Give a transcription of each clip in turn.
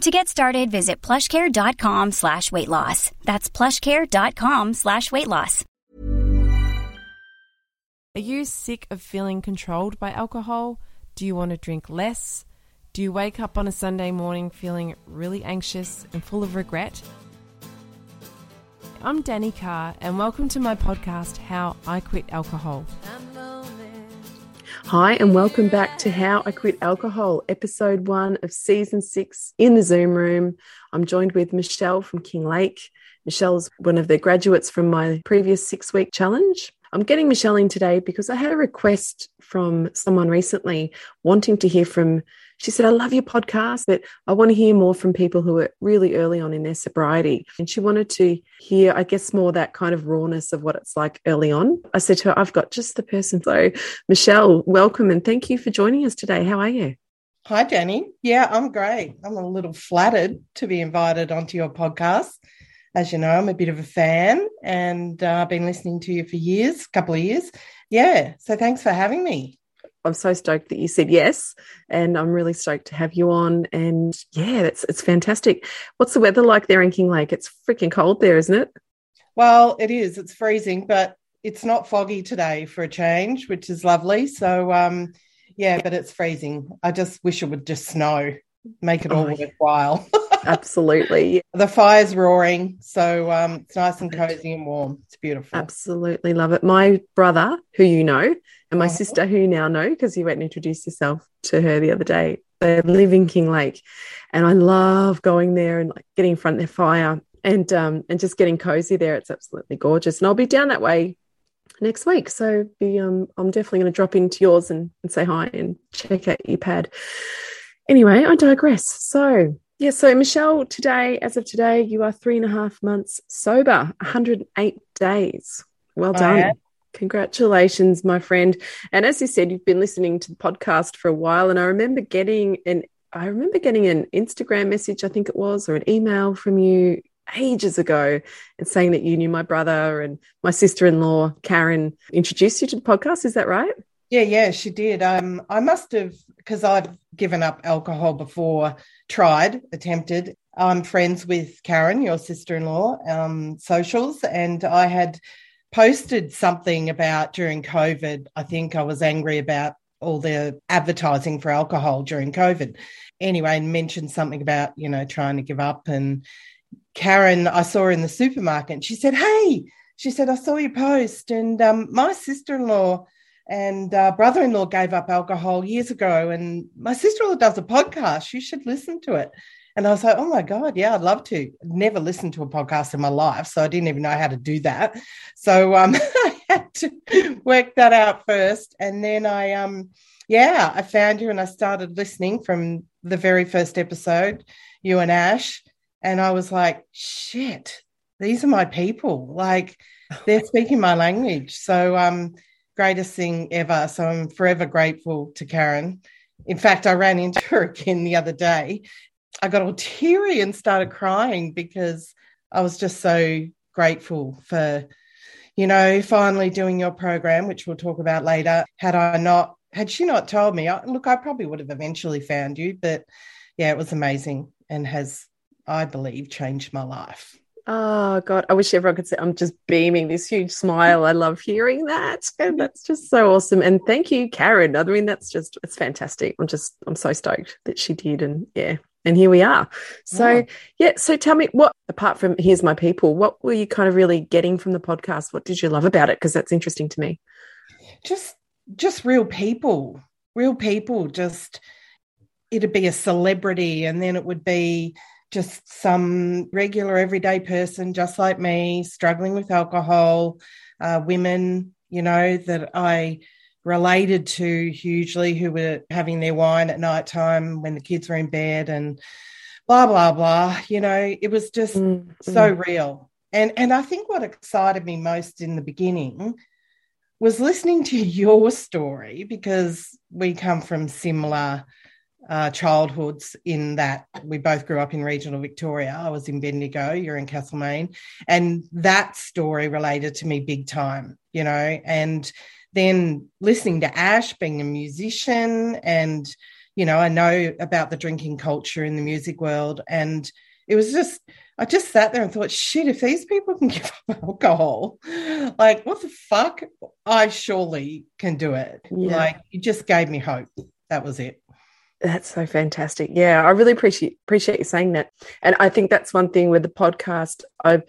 To get started, visit plushcare.com slash weight loss. That's plushcare.com slash weight loss. Are you sick of feeling controlled by alcohol? Do you want to drink less? Do you wake up on a Sunday morning feeling really anxious and full of regret? I'm Danny Carr, and welcome to my podcast, How I Quit Alcohol. Hi, and welcome back to How I Quit Alcohol, episode one of season six in the Zoom room. I'm joined with Michelle from Kinglake. Michelle's one of the graduates from my previous six week challenge. I'm getting Michelle in today because I had a request from someone recently wanting to hear from she said, I love your podcast, but I want to hear more from people who are really early on in their sobriety. And she wanted to hear, I guess, more that kind of rawness of what it's like early on. I said to her, I've got just the person. So, Michelle, welcome and thank you for joining us today. How are you? Hi, Danny. Yeah, I'm great. I'm a little flattered to be invited onto your podcast. As you know, I'm a bit of a fan and uh, I've been listening to you for years, couple of years. Yeah. So thanks for having me. I'm so stoked that you said yes, and I'm really stoked to have you on. And yeah, it's it's fantastic. What's the weather like there in Kinglake? It's freaking cold there, isn't it? Well, it is. It's freezing, but it's not foggy today for a change, which is lovely. So, um, yeah, but it's freezing. I just wish it would just snow, make it all oh, worthwhile. Absolutely. the fire's roaring, so um, it's nice and cozy and warm. It's beautiful. Absolutely love it. My brother, who you know, and my uh-huh. sister, who you now know because you went and introduced yourself to her the other day, they live in Kinglake, and I love going there and like getting in front of their fire and um, and just getting cozy there. It's absolutely gorgeous, and I'll be down that way next week. So be um, I'm definitely going to drop into yours and, and say hi and check out your pad. Anyway, I digress. So yeah, so Michelle, today, as of today, you are three and a half months sober, 108 days. Well done. Congratulations, my friend. And as you said, you've been listening to the podcast for a while, and I remember getting an I remember getting an Instagram message, I think it was, or an email from you ages ago and saying that you knew my brother and my sister-in-law Karen introduced you to the podcast. Is that right? Yeah, yeah, she did. Um, I must have because I've given up alcohol before, tried, attempted. I'm friends with Karen, your sister-in-law, um, socials, and I had posted something about during COVID. I think I was angry about all the advertising for alcohol during COVID. Anyway, and mentioned something about you know trying to give up. And Karen, I saw her in the supermarket. And she said, "Hey," she said, "I saw your post, and um, my sister-in-law." And uh, brother-in-law gave up alcohol years ago and my sister-in-law does a podcast. You should listen to it. And i was like oh my god yeah i'd love to. Never listened to a podcast in my life so i didn't even know how to do that. So um, i had to work that out first. And then i um yeah i found you and i started listening from the very first episode you and ash. And i was like shit these are my people. Like they're speaking my language. So um greatest thing ever. So I'm forever grateful to Karen. In fact, I ran into her again the other day. I got all teary and started crying because I was just so grateful for, you know, finally doing your program, which we'll talk about later. Had I not, had she not told me, I, look, I probably would have eventually found you. But yeah, it was amazing and has, I believe, changed my life. Oh God, I wish everyone could see. I'm just beaming this huge smile. I love hearing that, and that's just so awesome. And thank you, Karen. I mean, that's just it's fantastic. I'm just I'm so stoked that she did, and yeah, and here we are. So yeah. yeah, so tell me what apart from here's my people, what were you kind of really getting from the podcast? What did you love about it? Because that's interesting to me. Just just real people, real people. Just it'd be a celebrity, and then it would be just some regular everyday person just like me struggling with alcohol uh, women you know that i related to hugely who were having their wine at night time when the kids were in bed and blah blah blah you know it was just mm-hmm. so real and and i think what excited me most in the beginning was listening to your story because we come from similar uh, childhoods in that we both grew up in regional Victoria. I was in Bendigo, you're in Castlemaine. And that story related to me big time, you know. And then listening to Ash being a musician, and, you know, I know about the drinking culture in the music world. And it was just, I just sat there and thought, shit, if these people can give up alcohol, like, what the fuck? I surely can do it. Yeah. Like, it just gave me hope. That was it. That's so fantastic. Yeah, I really appreciate appreciate you saying that. And I think that's one thing with the podcast. I've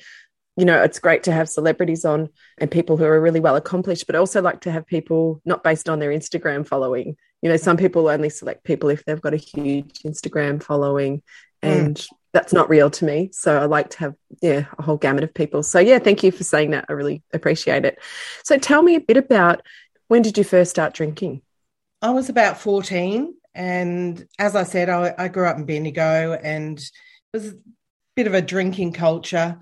you know, it's great to have celebrities on and people who are really well accomplished, but I also like to have people not based on their Instagram following. You know, some people only select people if they've got a huge Instagram following, hmm. and mm. that's not real to me. So I like to have, yeah, a whole gamut of people. So, yeah, thank you for saying that. I really appreciate it. So, tell me a bit about when did you first start drinking? I was about 14 and as I said, I, I grew up in Bendigo and it was a bit of a drinking culture.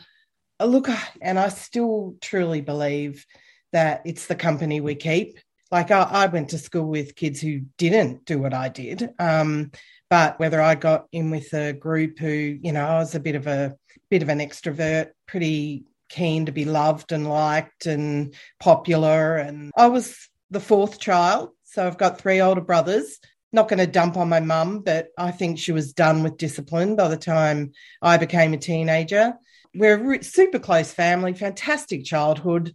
Uh, look, and I still truly believe that it's the company we keep. Like I, I went to school with kids who didn't do what I did. Um, but whether I got in with a group who, you know, I was a bit of a bit of an extrovert, pretty keen to be loved and liked and popular. And I was the fourth child. So I've got three older brothers not going to dump on my mum, but I think she was done with discipline by the time I became a teenager. We're a super close family, fantastic childhood.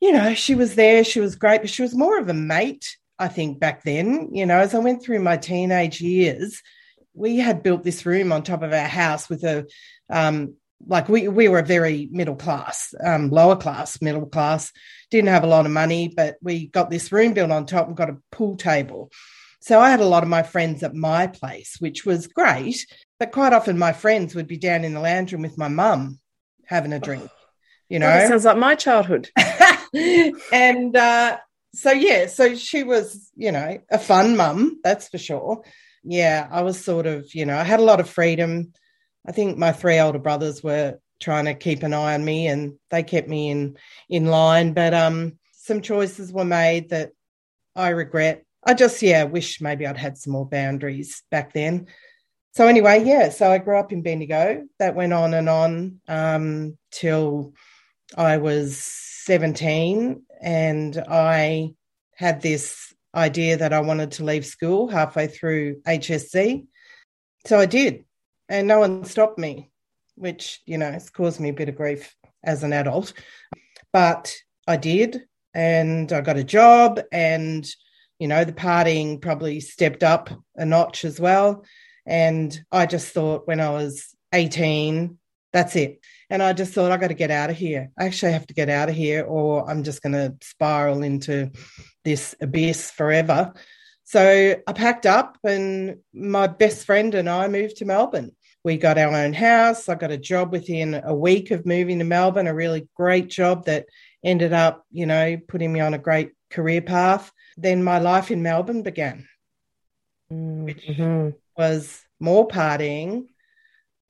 You know, she was there, she was great, but she was more of a mate, I think, back then. You know, as I went through my teenage years, we had built this room on top of our house with a, um, like we, we were a very middle class, um, lower class, middle class, didn't have a lot of money, but we got this room built on top and got a pool table so I had a lot of my friends at my place, which was great. But quite often my friends would be down in the lounge room with my mum having a drink. You know, that sounds like my childhood. and uh, so yeah, so she was, you know, a fun mum, that's for sure. Yeah, I was sort of, you know, I had a lot of freedom. I think my three older brothers were trying to keep an eye on me and they kept me in in line but um some choices were made that I regret I just, yeah, wish maybe I'd had some more boundaries back then. So, anyway, yeah, so I grew up in Bendigo. That went on and on um, till I was 17. And I had this idea that I wanted to leave school halfway through HSC. So I did. And no one stopped me, which, you know, has caused me a bit of grief as an adult. But I did. And I got a job and you know, the partying probably stepped up a notch as well. And I just thought when I was 18, that's it. And I just thought, I got to get out of here. I actually have to get out of here, or I'm just going to spiral into this abyss forever. So I packed up, and my best friend and I moved to Melbourne. We got our own house. I got a job within a week of moving to Melbourne, a really great job that ended up, you know, putting me on a great career path then my life in Melbourne began, which mm-hmm. was more partying,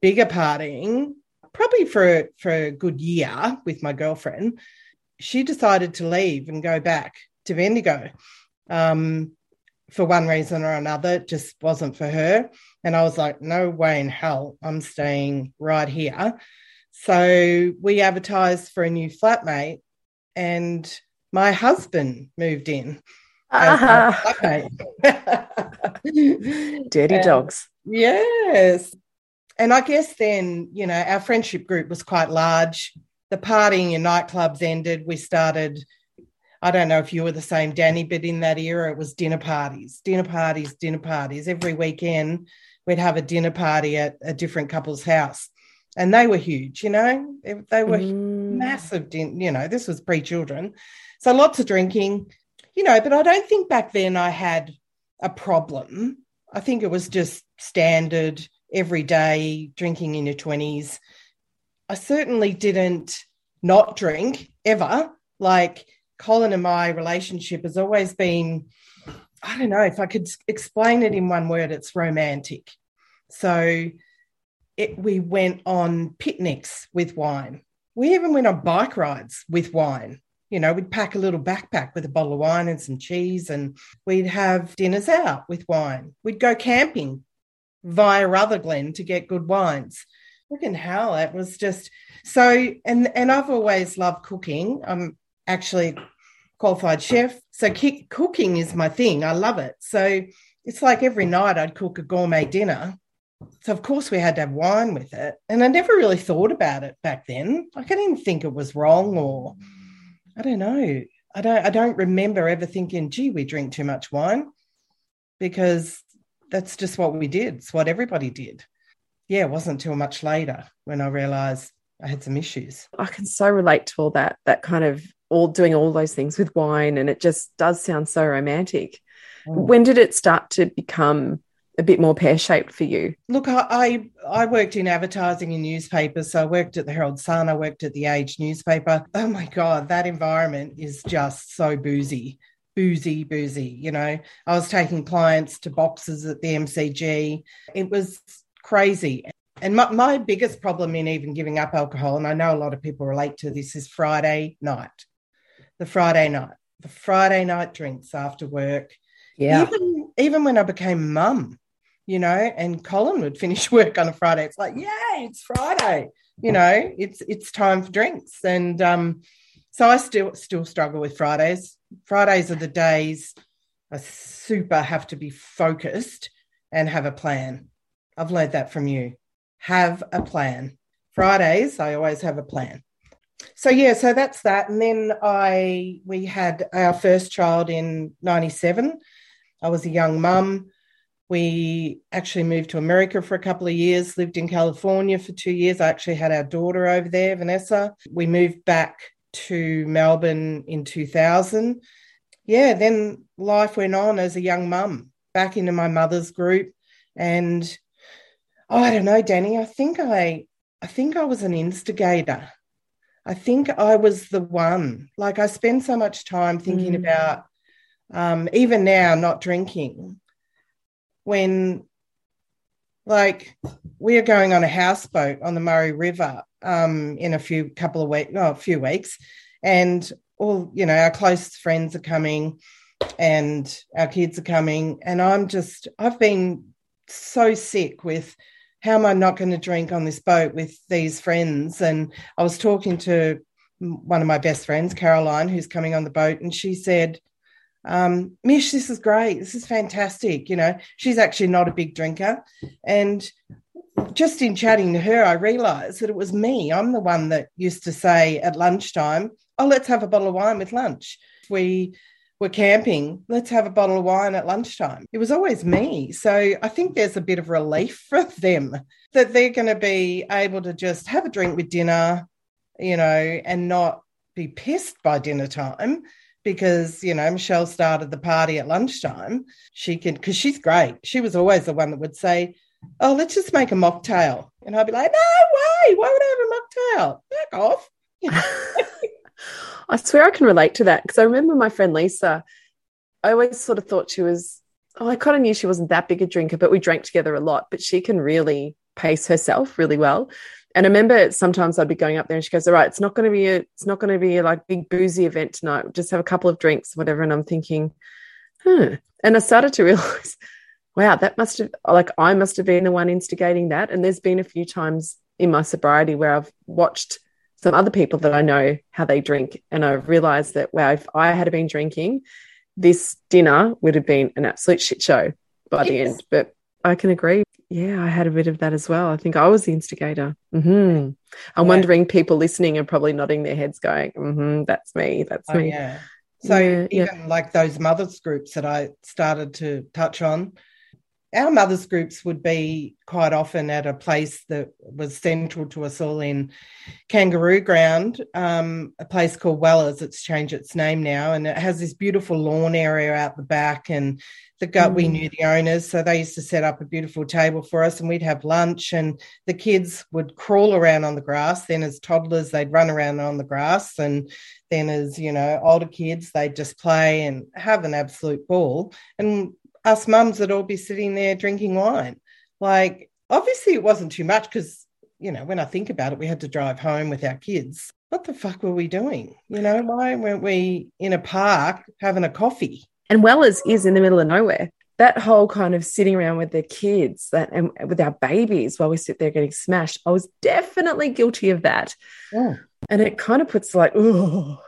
bigger partying, probably for for a good year with my girlfriend. She decided to leave and go back to Bendigo. Um, for one reason or another, it just wasn't for her. And I was like, no way in hell, I'm staying right here. So we advertised for a new flatmate and my husband moved in. Ah. Dirty And- dogs. Yes. And I guess then, you know, our friendship group was quite large. The partying in nightclubs ended. We started, I don't know if you were the same, Danny, but in that era, it was dinner parties, dinner parties, dinner parties. Every weekend, we'd have a dinner party at a different couple's house. And they were huge, you know, they, they were Mm. massive, din- you know, this was pre children. So lots of drinking, you know, but I don't think back then I had a problem. I think it was just standard everyday drinking in your 20s. I certainly didn't not drink ever. Like Colin and my relationship has always been, I don't know if I could explain it in one word, it's romantic. So it, we went on picnics with wine. We even went on bike rides with wine. You know, we'd pack a little backpack with a bottle of wine and some cheese, and we'd have dinners out with wine. We'd go camping via Rutherglen to get good wines. Freaking hell, it was just so. And and I've always loved cooking. I'm actually qualified chef, so ki- cooking is my thing. I love it. So it's like every night I'd cook a gourmet dinner. So of course we had to have wine with it, and I never really thought about it back then. Like I didn't think it was wrong, or I don't know. I don't. I don't remember ever thinking, "Gee, we drink too much wine," because that's just what we did. It's what everybody did. Yeah, it wasn't until much later when I realised I had some issues. I can so relate to all that, that kind of all doing all those things with wine. And it just does sound so romantic. Mm. When did it start to become a bit more pear shaped for you? Look, I, I I worked in advertising in newspapers. So I worked at the Herald Sun. I worked at the Age newspaper. Oh my God, that environment is just so boozy, boozy, boozy. You know, I was taking clients to boxes at the MCG. It was crazy. And my, my biggest problem in even giving up alcohol, and I know a lot of people relate to this, is Friday night. The Friday night, the Friday night drinks after work. Yeah. Even, even when I became mum, you know, and Colin would finish work on a Friday. It's like, yay, it's Friday. You know, it's it's time for drinks. And um, so I still still struggle with Fridays. Fridays are the days I super have to be focused and have a plan. I've learned that from you. Have a plan. Fridays, I always have a plan. So yeah, so that's that. And then I we had our first child in 97. I was a young mum. We actually moved to America for a couple of years, lived in California for two years. I actually had our daughter over there, Vanessa. We moved back to Melbourne in 2000. Yeah, then life went on as a young mum, back into my mother's group. And oh, I don't know, Danny, I think I I think I was an instigator. I think I was the one. Like I spend so much time thinking Mm. about um, even now not drinking when like we are going on a houseboat on the Murray River um, in a few couple of weeks, no, a few weeks, and all you know, our close friends are coming, and our kids are coming, and I'm just, I've been so sick with how am I not going to drink on this boat with these friends? And I was talking to one of my best friends, Caroline, who's coming on the boat, and she said, um, Mish, this is great. This is fantastic. You know, she's actually not a big drinker. And just in chatting to her, I realized that it was me. I'm the one that used to say at lunchtime, Oh, let's have a bottle of wine with lunch. We were camping, let's have a bottle of wine at lunchtime. It was always me. So I think there's a bit of relief for them that they're going to be able to just have a drink with dinner, you know, and not be pissed by dinner time because you know Michelle started the party at lunchtime. She can because she's great. She was always the one that would say, "Oh, let's just make a mocktail," and I'd be like, "No way! Why would I have a mocktail? Back off!" You know? I swear I can relate to that because I remember my friend Lisa. I always sort of thought she was, oh, I kind of knew she wasn't that big a drinker, but we drank together a lot. But she can really pace herself really well. And I remember sometimes I'd be going up there and she goes, All right, it's not going to be a, it's not going to be a like big boozy event tonight. We'll just have a couple of drinks, whatever. And I'm thinking, huh. And I started to realize, wow, that must have like I must have been the one instigating that. And there's been a few times in my sobriety where I've watched some other people that I know how they drink, and I've realized that wow, if I had been drinking, this dinner would have been an absolute shit show by yes. the end. But I can agree. Yeah, I had a bit of that as well. I think I was the instigator. Mm-hmm. I'm yeah. wondering, people listening are probably nodding their heads, going, mm-hmm, "That's me. That's oh, me." Yeah. So yeah, even yeah. like those mothers groups that I started to touch on, our mothers groups would be quite often at a place that was central to us all in Kangaroo Ground, um, a place called Wellers. It's changed its name now, and it has this beautiful lawn area out the back. And the gut, mm. we knew the owners, so they used to set up a beautiful table for us, and we'd have lunch. And the kids would crawl around on the grass. Then, as toddlers, they'd run around on the grass, and then as you know, older kids, they'd just play and have an absolute ball. And us mums would all be sitting there drinking wine. Like, obviously, it wasn't too much because, you know, when I think about it, we had to drive home with our kids. What the fuck were we doing? You know, why weren't we in a park having a coffee? And Wellers is in the middle of nowhere. That whole kind of sitting around with the kids that, and with our babies while we sit there getting smashed, I was definitely guilty of that. Yeah. And it kind of puts like, oh,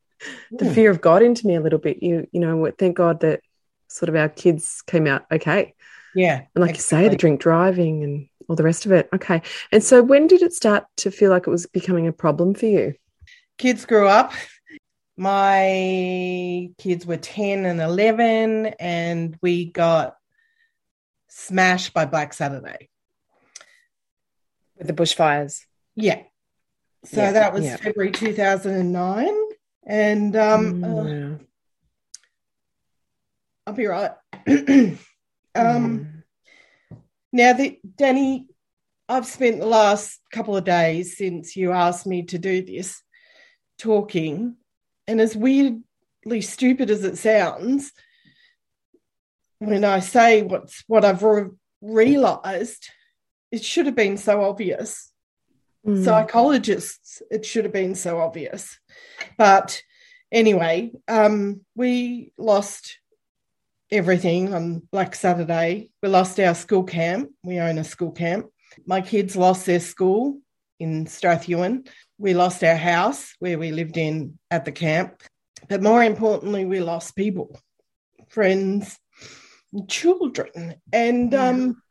the fear of God into me a little bit. You, you know, thank God that sort of our kids came out okay. Yeah. And like exactly. you say, the drink driving and all the rest of it. Okay. And so when did it start to feel like it was becoming a problem for you? Kids grew up. My kids were 10 and 11, and we got smashed by Black Saturday. With the bushfires? Yeah. So yeah, that was yeah. February 2009. And um, mm, uh, I'll be right. um, mm. Now, the, Danny, I've spent the last couple of days since you asked me to do this talking, and as weirdly stupid as it sounds, when I say what's what I've re- realized, it should have been so obvious. Mm. Psychologists, it should have been so obvious. But anyway, um, we lost everything on Black Saturday. We lost our school camp. We own a school camp. My kids lost their school in Strathewen. We lost our house where we lived in at the camp. But more importantly, we lost people, friends, children. And um,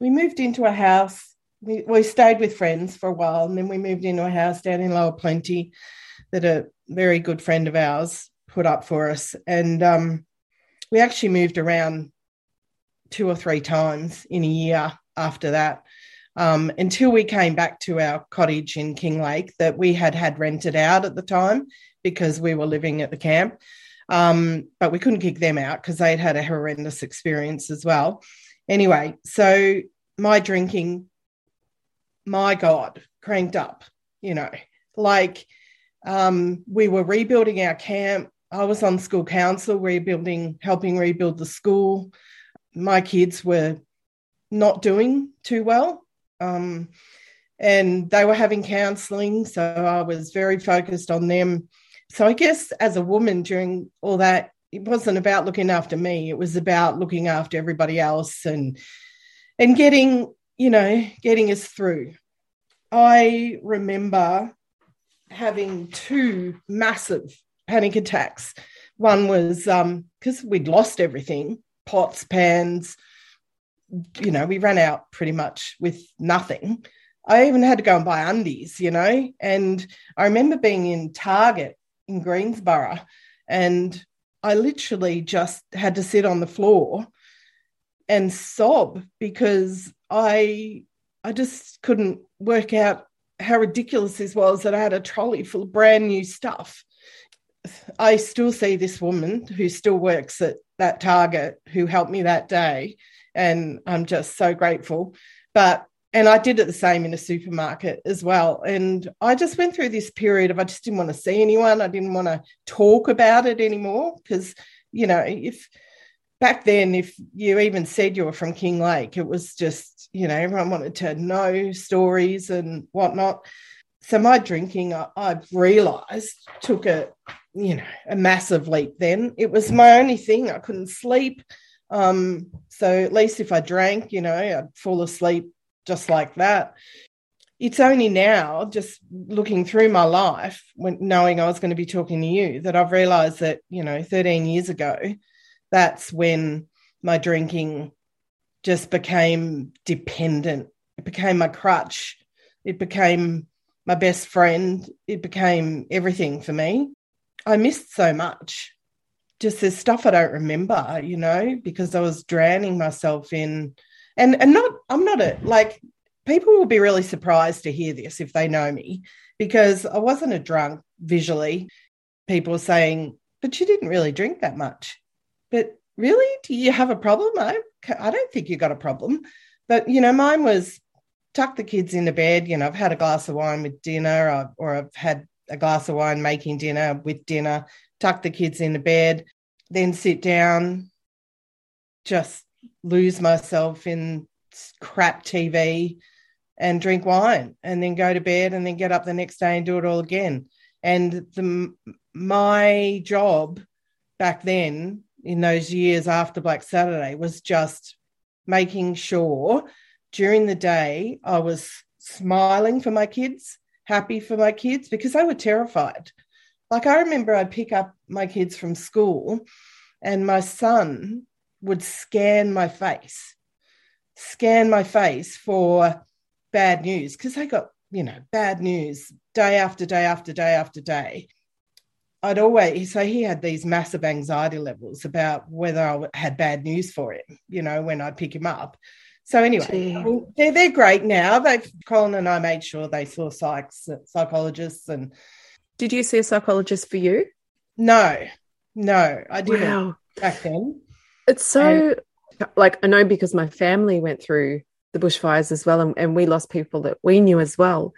we moved into a house. We, we stayed with friends for a while, and then we moved into a house down in Lower Plenty that a very good friend of ours put up for us. And um, we actually moved around two or three times in a year after that. Um, until we came back to our cottage in Kinglake that we had had rented out at the time because we were living at the camp. Um, but we couldn't kick them out because they'd had a horrendous experience as well. Anyway, so my drinking, my God, cranked up, you know, like um, we were rebuilding our camp. I was on school council, rebuilding, helping rebuild the school. My kids were not doing too well. Um, and they were having counseling. So I was very focused on them. So I guess as a woman during all that, it wasn't about looking after me. It was about looking after everybody else and and getting, you know, getting us through. I remember having two massive panic attacks. One was um, because um, we'd lost everything pots, pans, you know, we ran out pretty much with nothing. I even had to go and buy undies, you know. And I remember being in Target in Greensborough and I literally just had to sit on the floor and sob because I I just couldn't work out how ridiculous this was that I had a trolley full of brand new stuff I still see this woman who still works at that Target who helped me that day. And I'm just so grateful. But, and I did it the same in a supermarket as well. And I just went through this period of I just didn't want to see anyone. I didn't want to talk about it anymore because, you know, if back then, if you even said you were from Kinglake, it was just, you know, everyone wanted to know stories and whatnot. So my drinking, I, I've realised, took a you know a massive leap. Then it was my only thing. I couldn't sleep. Um, so at least if I drank, you know, I'd fall asleep just like that. it's only now, just looking through my life, when knowing I was going to be talking to you, that I've realized that, you know, 13 years ago, that's when my drinking just became dependent. It became my crutch. It became my best friend. It became everything for me. I missed so much. Just there's stuff I don't remember, you know, because I was drowning myself in and and not I'm not a like people will be really surprised to hear this if they know me because I wasn't a drunk visually. People are saying, but you didn't really drink that much. But really, do you have a problem? I, I don't think you got a problem. But, you know, mine was tuck the kids into bed. You know, I've had a glass of wine with dinner or, or I've had a glass of wine making dinner with dinner, tuck the kids into bed, then sit down, just lose myself in crap TV and drink wine and then go to bed and then get up the next day and do it all again. And the, my job back then, in those years after Black Saturday, was just making sure during the day I was smiling for my kids, happy for my kids, because they were terrified. Like I remember I'd pick up my kids from school and my son would scan my face, scan my face for bad news because they got, you know, bad news day after day after day after day. I'd always, so he had these massive anxiety levels about whether I had bad news for him, you know, when I'd pick him up. So anyway, they're, they're great now. They've, Colin and I made sure they saw psychs, psychologists and. Did you see a psychologist for you? No, no, I didn't Wow. back then. It's so like I know because my family went through the bushfires as well, and, and we lost people that we knew as well.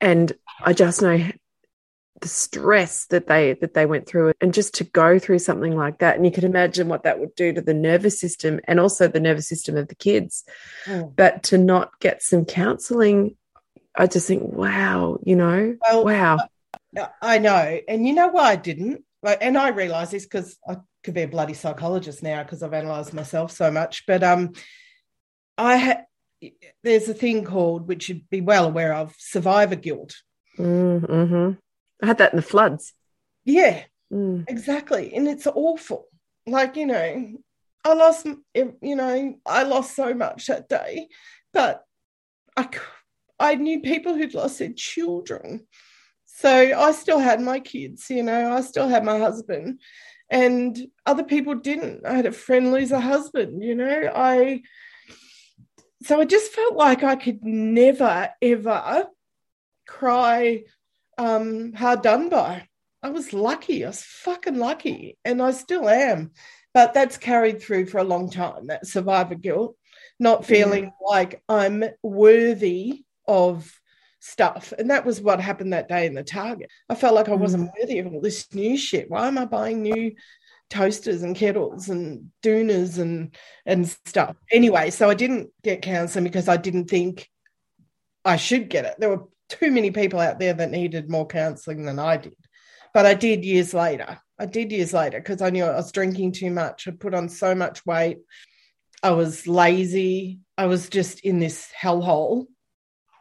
And I just know the stress that they that they went through, and just to go through something like that, and you can imagine what that would do to the nervous system and also the nervous system of the kids. Mm. But to not get some counselling, I just think, wow, you know, Well, wow. I know. And you know why I didn't? Like, and I realize this because I could be a bloody psychologist now because I've analyzed myself so much. But um, I had there's a thing called, which you'd be well aware of, survivor guilt. Mm-hmm. I had that in the floods. Yeah, Mm. exactly. And it's awful. Like, you know, I lost, you know, I lost so much that day, but I I knew people who'd lost their children. So I still had my kids, you know, I still had my husband, and other people didn't. I had a friend lose a husband, you know, I, so I just felt like I could never, ever cry um, hard done by. I was lucky. I was fucking lucky. And I still am. But that's carried through for a long time, that survivor guilt, not feeling like I'm worthy of stuff. And that was what happened that day in the Target. I felt like I wasn't mm. worthy of all this new shit. Why am I buying new toasters and kettles and doonas and and stuff? Anyway, so I didn't get counseling because I didn't think I should get it. There were too many people out there that needed more counseling than I did. But I did years later. I did years later because I knew I was drinking too much. I put on so much weight. I was lazy. I was just in this hellhole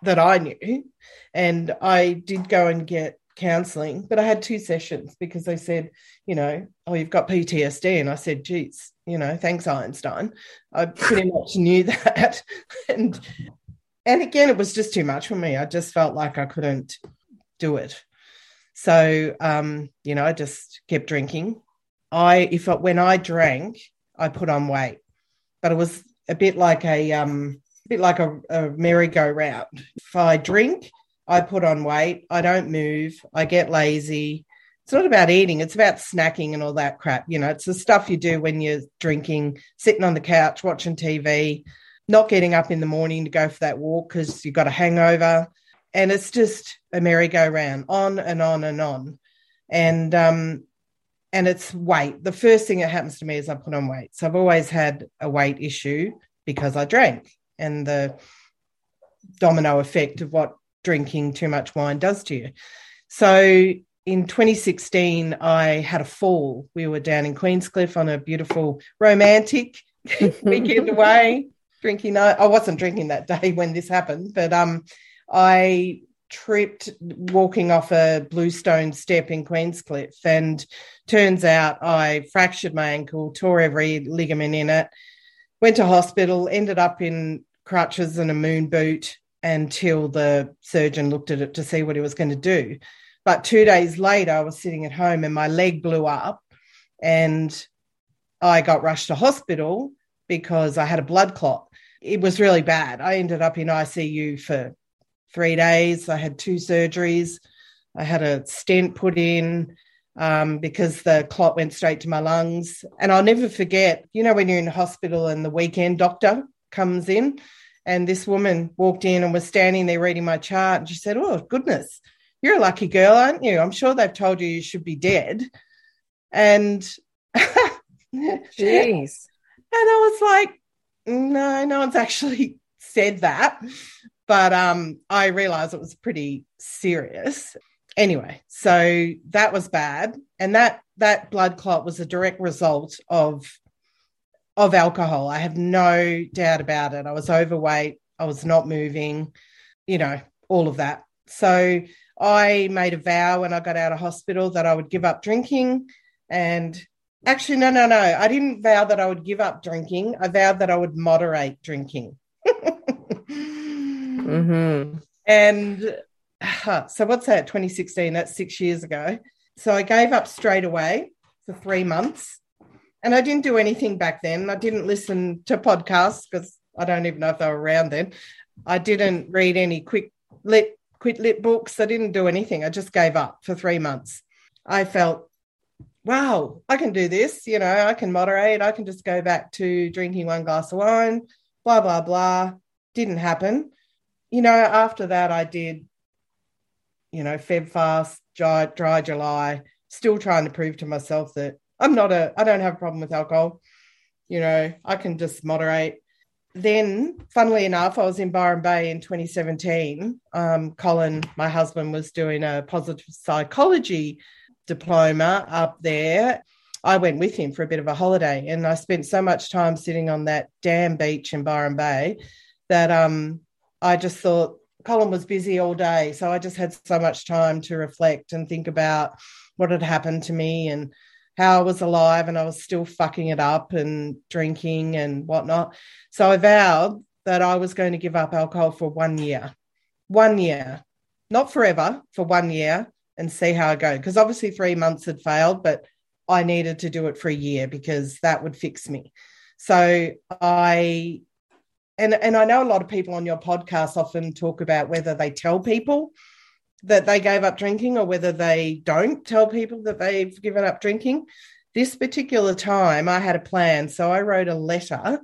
that I knew. And I did go and get counseling, but I had two sessions because they said, you know, oh, you've got PTSD. And I said, geez, you know, thanks, Einstein. I pretty much knew that. and and again, it was just too much for me. I just felt like I couldn't do it. So, um, you know, I just kept drinking. I, if when I drank, I put on weight, but it was a bit like a, um, a bit like a, a merry-go-round. If I drink, I put on weight. I don't move. I get lazy. It's not about eating. It's about snacking and all that crap. You know, it's the stuff you do when you're drinking, sitting on the couch, watching TV, not getting up in the morning to go for that walk because you've got a hangover. And it's just a merry-go-round on and on and on. And um, and it's weight. The first thing that happens to me is I put on weight. So I've always had a weight issue because I drank and the domino effect of what drinking too much wine does to you. So in 2016, I had a fall. We were down in Queenscliff on a beautiful romantic weekend away, drinking. I wasn't drinking that day when this happened, but um, I tripped walking off a bluestone step in Queenscliff, and turns out I fractured my ankle, tore every ligament in it, went to hospital, ended up in crutches and a moon boot until the surgeon looked at it to see what he was going to do. But two days later, I was sitting at home and my leg blew up, and I got rushed to hospital because I had a blood clot. It was really bad. I ended up in ICU for three days. I had two surgeries. I had a stent put in um, because the clot went straight to my lungs. And I'll never forget, you know, when you're in hospital and the weekend doctor comes in, and this woman walked in and was standing there reading my chart. And she said, Oh, goodness, you're a lucky girl, aren't you? I'm sure they've told you you should be dead. And jeez. And I was like, no, no one's actually said that. But um, I realized it was pretty serious. Anyway, so that was bad. And that that blood clot was a direct result of of alcohol. I have no doubt about it. I was overweight, I was not moving, you know, all of that. So I made a vow when I got out of hospital that I would give up drinking and Actually, no, no, no. I didn't vow that I would give up drinking. I vowed that I would moderate drinking. mm-hmm. And uh, so, what's that? 2016. That's six years ago. So I gave up straight away for three months, and I didn't do anything back then. I didn't listen to podcasts because I don't even know if they were around then. I didn't read any quick lit quit lit books. I didn't do anything. I just gave up for three months. I felt wow, I can do this. You know, I can moderate. I can just go back to drinking one glass of wine, blah, blah, blah. Didn't happen. You know, after that, I did, you know, Feb fast, dry, dry July, still trying to prove to myself that I'm not a, I don't have a problem with alcohol. You know, I can just moderate. Then, funnily enough, I was in Byron Bay in 2017. Um, Colin, my husband, was doing a positive psychology diploma up there, I went with him for a bit of a holiday and I spent so much time sitting on that damn beach in Byron Bay that um, I just thought Colin was busy all day. So I just had so much time to reflect and think about what had happened to me and how I was alive and I was still fucking it up and drinking and whatnot. So I vowed that I was going to give up alcohol for one year. One year, not forever, for one year and see how I go. Because obviously three months had failed, but I needed to do it for a year because that would fix me. So I and and I know a lot of people on your podcast often talk about whether they tell people that they gave up drinking or whether they don't tell people that they've given up drinking. This particular time I had a plan. So I wrote a letter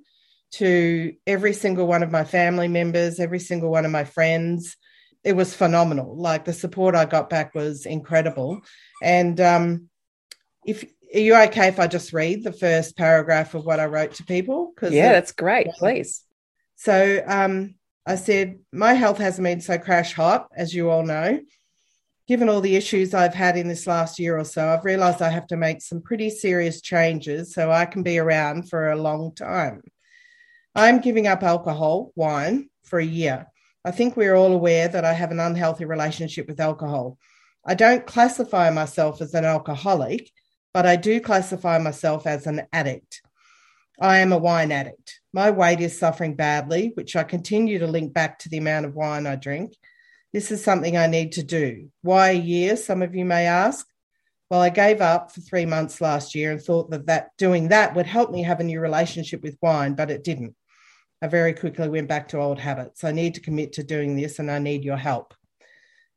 to every single one of my family members, every single one of my friends, it was phenomenal. Like the support I got back was incredible. And um, if are you okay if I just read the first paragraph of what I wrote to people? Because yeah, that's great. Please. So um, I said, my health hasn't been so crash hot, as you all know. Given all the issues I've had in this last year or so, I've realized I have to make some pretty serious changes so I can be around for a long time. I'm giving up alcohol, wine, for a year. I think we're all aware that I have an unhealthy relationship with alcohol. I don't classify myself as an alcoholic, but I do classify myself as an addict. I am a wine addict. My weight is suffering badly, which I continue to link back to the amount of wine I drink. This is something I need to do. Why a year, some of you may ask? Well, I gave up for three months last year and thought that, that doing that would help me have a new relationship with wine, but it didn't. I very quickly went back to old habits. I need to commit to doing this and I need your help.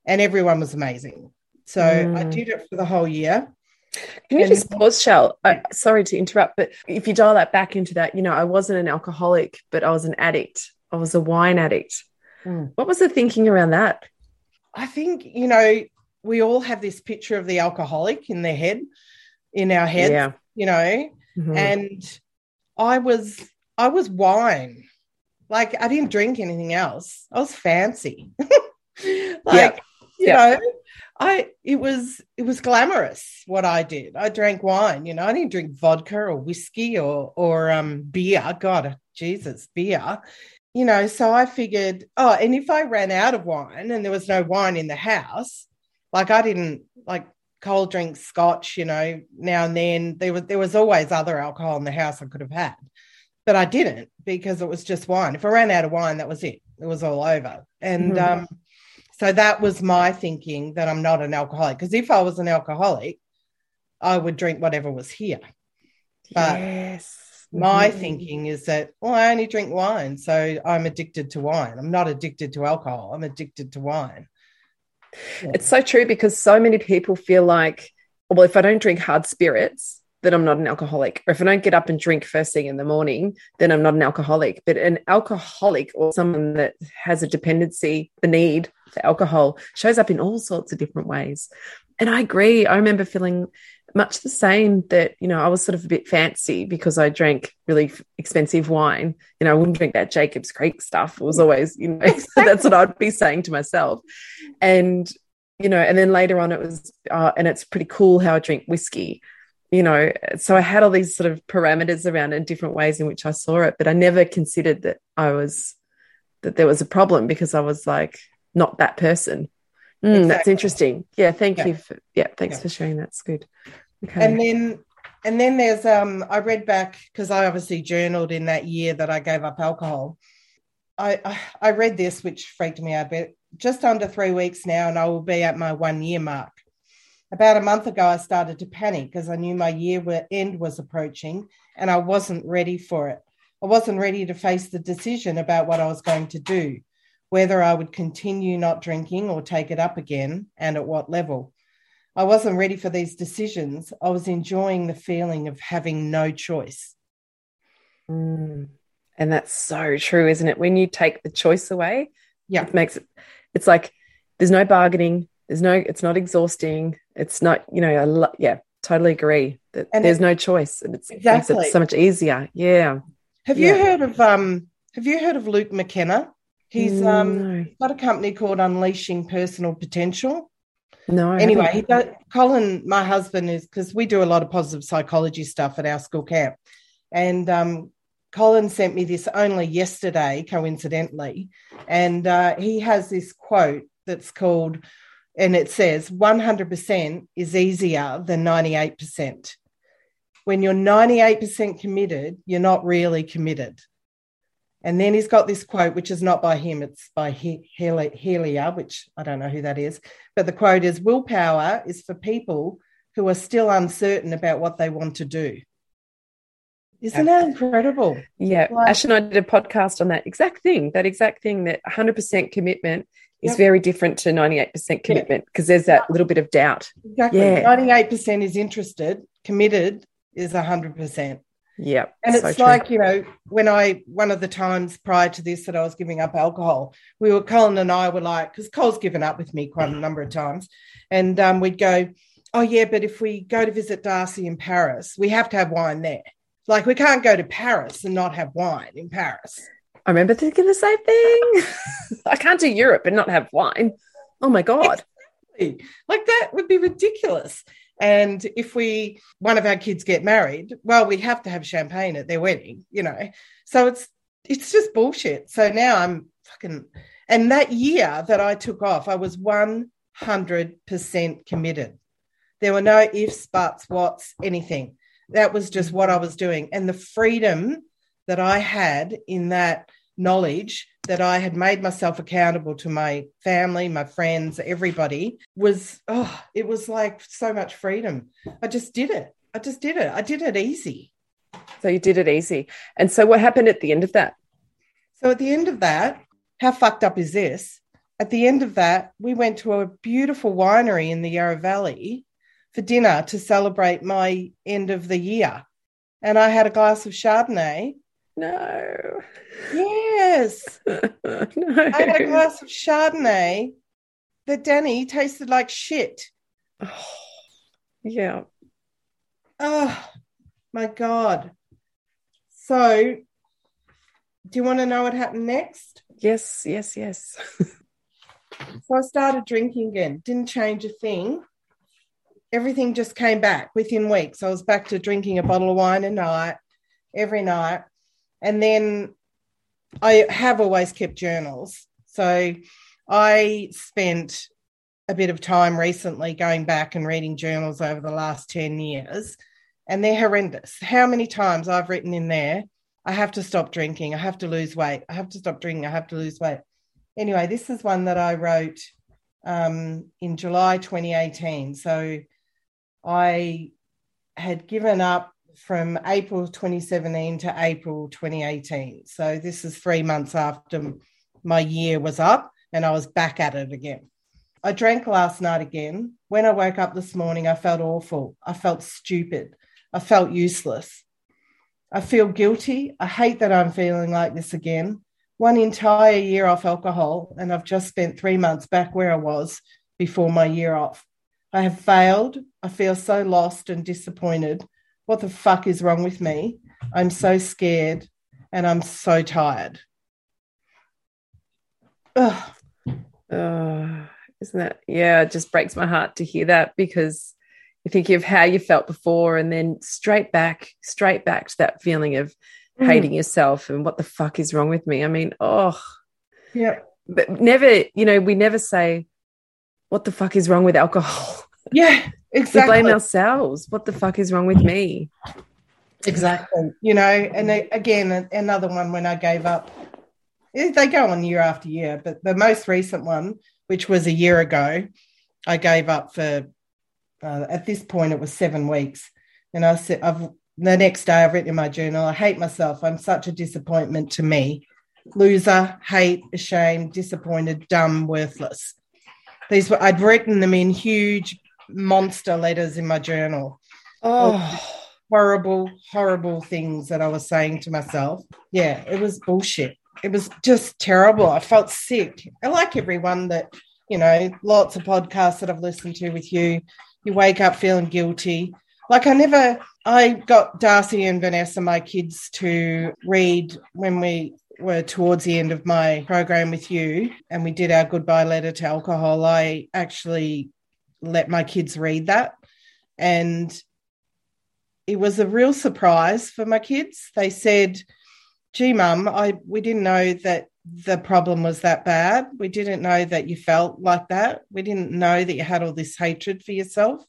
And everyone was amazing. So mm. I did it for the whole year. Can you and, just pause, Shell? sorry to interrupt, but if you dial that back into that, you know, I wasn't an alcoholic, but I was an addict. I was a wine addict. Mm. What was the thinking around that? I think, you know, we all have this picture of the alcoholic in their head, in our heads, yeah. you know, mm-hmm. and I was I was wine. Like I didn't drink anything else. I was fancy. like, you know, I it was it was glamorous what I did. I drank wine, you know, I didn't drink vodka or whiskey or or um beer. God, Jesus, beer. you know, so I figured, oh, and if I ran out of wine and there was no wine in the house, like I didn't like cold drink scotch, you know, now and then. There was there was always other alcohol in the house I could have had. But I didn't because it was just wine. If I ran out of wine, that was it. It was all over. And mm-hmm. um, so that was my thinking that I'm not an alcoholic. Because if I was an alcoholic, I would drink whatever was here. But yes my mm-hmm. thinking is that well i only drink wine so i'm addicted to wine i'm not addicted to alcohol i'm addicted to wine yeah. it's so true because so many people feel like well if i don't drink hard spirits then i'm not an alcoholic or if i don't get up and drink first thing in the morning then i'm not an alcoholic but an alcoholic or someone that has a dependency the need for alcohol shows up in all sorts of different ways and i agree i remember feeling much the same that you know I was sort of a bit fancy because I drank really expensive wine. You know, I wouldn't drink that Jacobs Creek stuff. It was always, you know, that's what I'd be saying to myself. And you know, and then later on, it was, uh, and it's pretty cool how I drink whiskey. You know, so I had all these sort of parameters around and different ways in which I saw it, but I never considered that I was that there was a problem because I was like not that person. Mm, exactly. That's interesting. Yeah, thank yeah. you. For, yeah, thanks yeah. for sharing. That's good. Okay. And then and then there's um I read back because I obviously journaled in that year that I gave up alcohol. I, I, I read this, which freaked me out a bit. Just under three weeks now, and I will be at my one year mark. About a month ago, I started to panic because I knew my year end was approaching, and I wasn't ready for it. I wasn't ready to face the decision about what I was going to do, whether I would continue not drinking or take it up again, and at what level. I wasn't ready for these decisions. I was enjoying the feeling of having no choice. Mm. And that's so true, isn't it? When you take the choice away, yeah, it makes it, it's like there's no bargaining. There's no, it's not exhausting. It's not, you know, I lo- yeah, totally agree that and there's it, no choice and it's exactly. makes it so much easier. Yeah. Have yeah. you heard of, um, have you heard of Luke McKenna? He's um, no. got a company called Unleashing Personal Potential. No. anyway, Colin, my husband, is because we do a lot of positive psychology stuff at our school camp, and um, Colin sent me this only yesterday, coincidentally, and uh, he has this quote that's called, and it says, "100% is easier than 98%." When you're 98% committed, you're not really committed. And then he's got this quote, which is not by him, it's by Helia, which I don't know who that is. But the quote is Willpower is for people who are still uncertain about what they want to do. Isn't that incredible? Yeah. Like, Ash and I did a podcast on that exact thing, that exact thing that 100% commitment is yep. very different to 98% commitment because yeah. there's that little bit of doubt. Exactly. Yeah. 98% is interested, committed is 100%. Yeah. And it's so like, you know, when I, one of the times prior to this that I was giving up alcohol, we were, Colin and I were like, because Cole's given up with me quite a number of times. And um, we'd go, oh, yeah, but if we go to visit Darcy in Paris, we have to have wine there. Like, we can't go to Paris and not have wine in Paris. I remember thinking the same thing. I can't do Europe and not have wine. Oh my God. Exactly. Like, that would be ridiculous. And if we one of our kids get married, well, we have to have champagne at their wedding, you know. So it's it's just bullshit. So now I'm fucking and that year that I took off, I was 100% committed. There were no ifs, buts, whats, anything. That was just what I was doing. And the freedom that I had in that knowledge that I had made myself accountable to my family, my friends, everybody was, oh, it was like so much freedom. I just did it. I just did it. I did it easy. So you did it easy. And so what happened at the end of that? So at the end of that, how fucked up is this? At the end of that, we went to a beautiful winery in the Yarra Valley for dinner to celebrate my end of the year. And I had a glass of Chardonnay no. Yes. no. I had a glass of Chardonnay that Danny tasted like shit. Oh, yeah. Oh my God. So, do you want to know what happened next? Yes, yes, yes. so I started drinking again, didn't change a thing. Everything just came back within weeks. I was back to drinking a bottle of wine a night, every night. And then I have always kept journals. So I spent a bit of time recently going back and reading journals over the last 10 years, and they're horrendous. How many times I've written in there, I have to stop drinking, I have to lose weight, I have to stop drinking, I have to lose weight. Anyway, this is one that I wrote um, in July 2018. So I had given up from April 2017 to April 2018. So this is three months after my year was up and I was back at it again. I drank last night again. When I woke up this morning, I felt awful. I felt stupid. I felt useless. I feel guilty. I hate that I'm feeling like this again. One entire year off alcohol, and I've just spent three months back where I was before my year off. I have failed. I feel so lost and disappointed. What the fuck is wrong with me? I'm so scared and I'm so tired. Ugh. Uh, isn't that? Yeah, it just breaks my heart to hear that because you think of how you felt before and then straight back, straight back to that feeling of mm. hating yourself and what the fuck is wrong with me. I mean, oh, yeah. But never, you know, we never say, what the fuck is wrong with alcohol? Yeah, exactly. We blame ourselves. What the fuck is wrong with me? Exactly. You know, and again, another one when I gave up. They go on year after year, but the most recent one, which was a year ago, I gave up for. Uh, at this point, it was seven weeks, and I said, "I've." The next day, I've written in my journal, "I hate myself. I'm such a disappointment to me. Loser, hate, ashamed, disappointed, dumb, worthless." These were I'd written them in huge monster letters in my journal. Oh, horrible, horrible things that I was saying to myself. Yeah, it was bullshit. It was just terrible. I felt sick. I like everyone that, you know, lots of podcasts that I've listened to with you. You wake up feeling guilty. Like I never, I got Darcy and Vanessa, my kids, to read when we were towards the end of my program with you and we did our goodbye letter to alcohol. I actually let my kids read that. And it was a real surprise for my kids. They said, gee, mum, I we didn't know that the problem was that bad. We didn't know that you felt like that. We didn't know that you had all this hatred for yourself.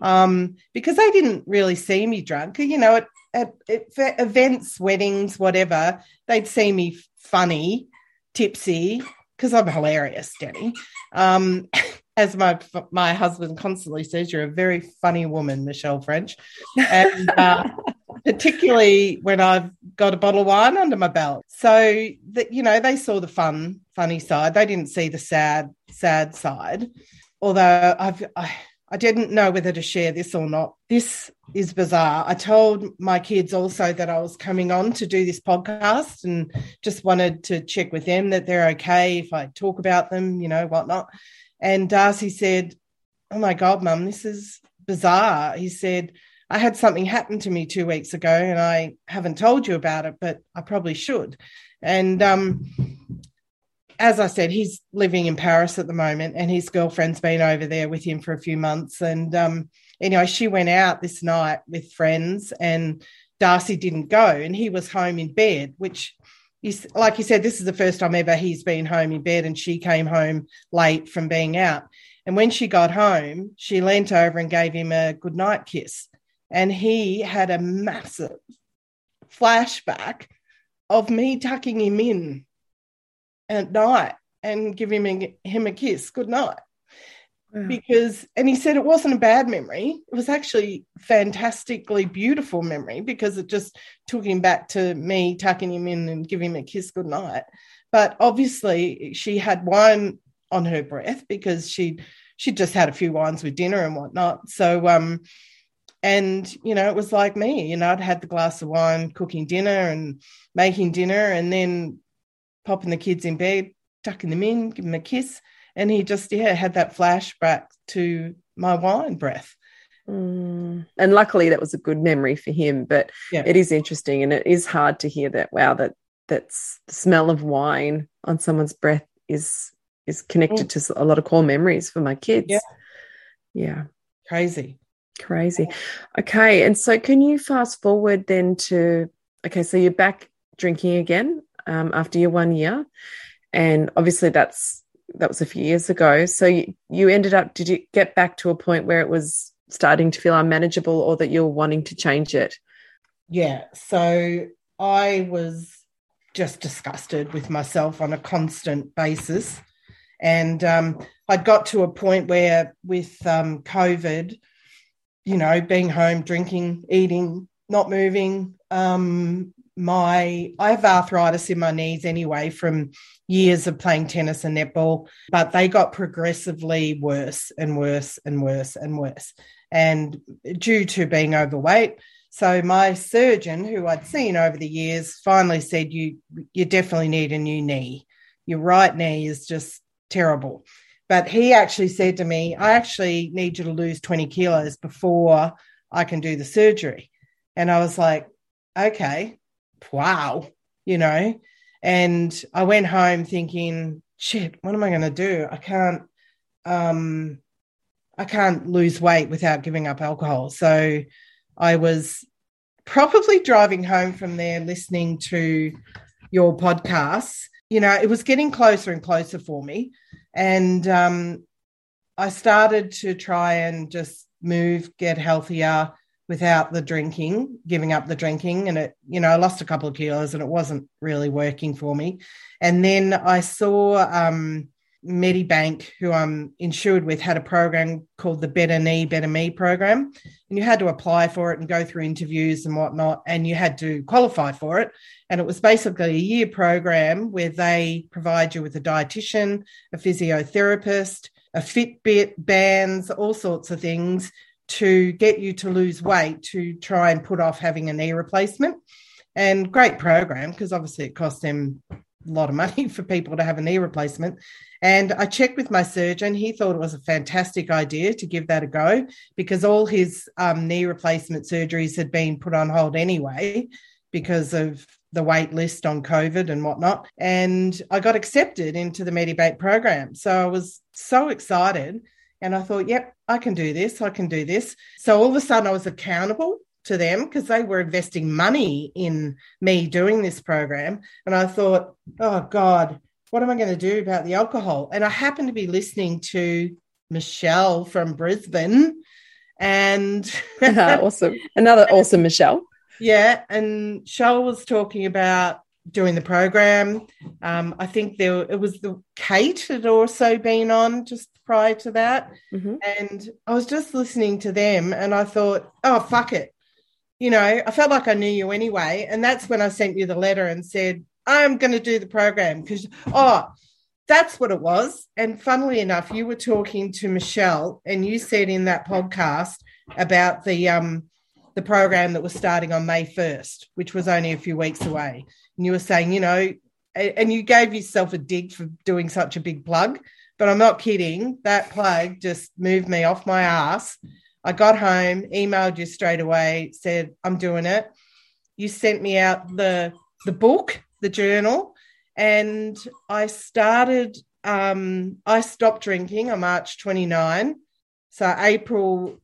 Um, because they didn't really see me drunk. You know, at, at, at events, weddings, whatever, they'd see me funny, tipsy, because I'm hilarious, Danny. Um, as my my husband constantly says, you're a very funny woman, Michelle French, and uh, particularly when I've got a bottle of wine under my belt. So that you know, they saw the fun, funny side. They didn't see the sad, sad side. Although I've I, I didn't know whether to share this or not. This is bizarre. I told my kids also that I was coming on to do this podcast and just wanted to check with them that they're okay if I talk about them, you know, whatnot. And Darcy said, Oh my God, mum, this is bizarre. He said, I had something happen to me two weeks ago and I haven't told you about it, but I probably should. And um, as I said, he's living in Paris at the moment and his girlfriend's been over there with him for a few months. And um, anyway, she went out this night with friends and Darcy didn't go and he was home in bed, which he's like you said, this is the first time ever he's been home in bed, and she came home late from being out. And when she got home, she leant over and gave him a goodnight kiss. And he had a massive flashback of me tucking him in at night and giving him a, kiss good because and he said it wasn't a bad memory. It was actually fantastically beautiful memory because it just took him back to me tucking him in and giving him a kiss goodnight. But obviously she had wine on her breath because she she just had a few wines with dinner and whatnot. So um and you know it was like me you know i'd had the glass of wine cooking dinner and making dinner and then popping the kids in bed tucking them in giving them a kiss and he just yeah had that flashback to my wine breath mm. and luckily that was a good memory for him but yeah. it is interesting and it is hard to hear that wow that that's the smell of wine on someone's breath is is connected mm. to a lot of core memories for my kids yeah yeah crazy crazy okay and so can you fast forward then to okay so you're back drinking again um, after your one year, and obviously that's that was a few years ago. So you, you ended up. Did you get back to a point where it was starting to feel unmanageable, or that you're wanting to change it? Yeah. So I was just disgusted with myself on a constant basis. And um, I'd got to a point where, with um, COVID, you know, being home, drinking, eating, not moving, um, my I have arthritis in my knees anyway from years of playing tennis and netball, but they got progressively worse and worse and worse and worse. And due to being overweight, so my surgeon, who I'd seen over the years, finally said, "You you definitely need a new knee. Your right knee is just terrible." But he actually said to me, "I actually need you to lose twenty kilos before I can do the surgery." And I was like, "Okay, wow," you know. And I went home thinking, "Shit, what am I going to do? I can't." Um, I can't lose weight without giving up alcohol. So I was probably driving home from there listening to your podcasts. You know, it was getting closer and closer for me. And um, I started to try and just move, get healthier without the drinking, giving up the drinking. And it, you know, I lost a couple of kilos and it wasn't really working for me. And then I saw um, Medibank, who I'm insured with, had a program called the Better Knee, Better Me program. And you had to apply for it and go through interviews and whatnot, and you had to qualify for it. And it was basically a year program where they provide you with a dietitian, a physiotherapist, a Fitbit, bands, all sorts of things to get you to lose weight to try and put off having a knee replacement. And great program because obviously it costs them a lot of money for people to have a knee replacement. And I checked with my surgeon. He thought it was a fantastic idea to give that a go because all his um, knee replacement surgeries had been put on hold anyway because of the wait list on COVID and whatnot. And I got accepted into the Medibank program. So I was so excited. And I thought, yep, I can do this. I can do this. So all of a sudden, I was accountable to them because they were investing money in me doing this program. And I thought, oh God, what am I going to do about the alcohol? And I happened to be listening to Michelle from Brisbane. And awesome. Another awesome Michelle. Yeah. And Michelle was talking about doing the program. Um, I think there it was the Kate had also been on just prior to that. Mm-hmm. And I was just listening to them and I thought, oh fuck it. You know, I felt like I knew you anyway. And that's when I sent you the letter and said, I'm going to do the program because, oh, that's what it was. And funnily enough, you were talking to Michelle, and you said in that podcast about the um the program that was starting on May 1st, which was only a few weeks away. And you were saying, you know, and you gave yourself a dig for doing such a big plug, but I'm not kidding. That plug just moved me off my ass. I got home, emailed you straight away, said, I'm doing it. You sent me out the the book the journal, and I started. Um, I stopped drinking on March 29. So April,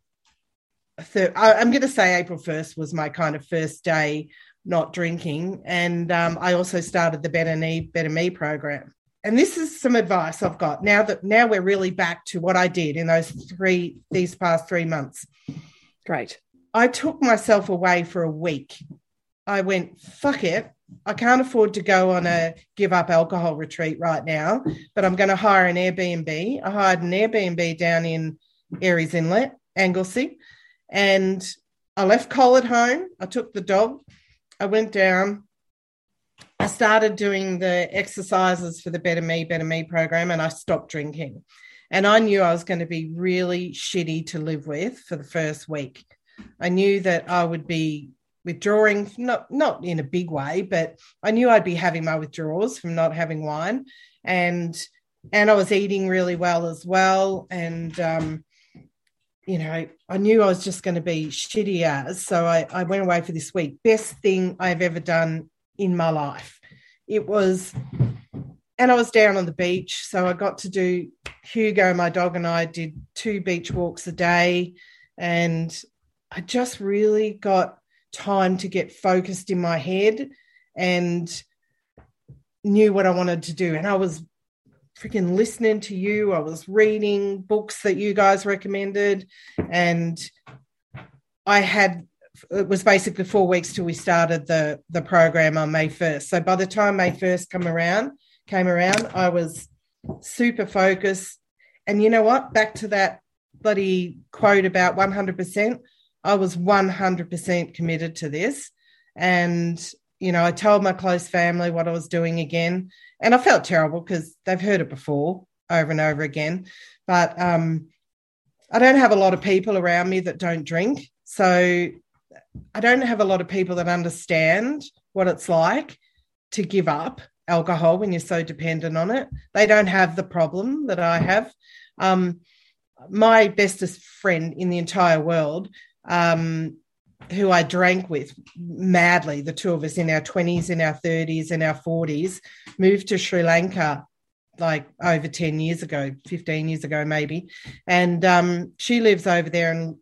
thir- I'm going to say April 1st was my kind of first day not drinking, and um, I also started the Better Knee, Better Me program. And this is some advice I've got now that now we're really back to what I did in those three these past three months. Great. I took myself away for a week. I went, fuck it. I can't afford to go on a give up alcohol retreat right now, but I'm going to hire an Airbnb. I hired an Airbnb down in Aireys Inlet, Anglesea, and I left Cole at home. I took the dog. I went down. I started doing the exercises for the Better Me, Better Me program, and I stopped drinking. And I knew I was going to be really shitty to live with for the first week. I knew that I would be withdrawing, not not in a big way, but I knew I'd be having my withdrawals from not having wine, and and I was eating really well as well, and um, you know I knew I was just going to be shitty as, so I, I went away for this week. Best thing I've ever done in my life. It was, and I was down on the beach, so I got to do Hugo, my dog, and I did two beach walks a day, and I just really got time to get focused in my head and knew what I wanted to do. And I was freaking listening to you. I was reading books that you guys recommended. And I had, it was basically four weeks till we started the, the program on May 1st. So by the time May 1st come around, came around, I was super focused. And you know what? Back to that bloody quote about 100%. I was 100% committed to this. And, you know, I told my close family what I was doing again. And I felt terrible because they've heard it before over and over again. But um, I don't have a lot of people around me that don't drink. So I don't have a lot of people that understand what it's like to give up alcohol when you're so dependent on it. They don't have the problem that I have. Um, my bestest friend in the entire world, um, who I drank with madly, the two of us in our 20s, in our 30s, in our 40s, moved to Sri Lanka like over 10 years ago, 15 years ago, maybe. And um, she lives over there and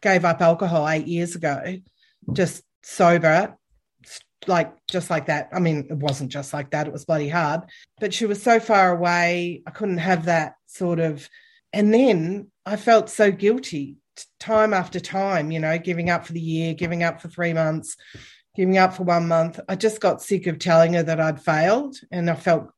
gave up alcohol eight years ago, just sober, like just like that. I mean, it wasn't just like that, it was bloody hard. But she was so far away, I couldn't have that sort of. And then I felt so guilty time after time, you know, giving up for the year, giving up for three months, giving up for one month. I just got sick of telling her that I'd failed. And I felt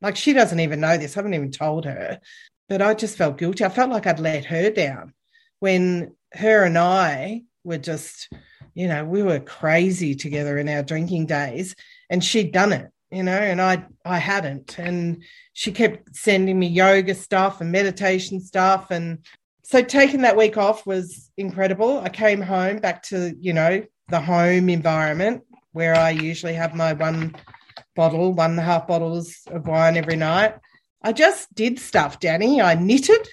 like she doesn't even know this. I haven't even told her. But I just felt guilty. I felt like I'd let her down when her and I were just, you know, we were crazy together in our drinking days and she'd done it, you know, and I I hadn't. And she kept sending me yoga stuff and meditation stuff and so taking that week off was incredible. I came home back to, you know, the home environment where I usually have my one bottle, one and a half bottles of wine every night. I just did stuff, Danny. I knitted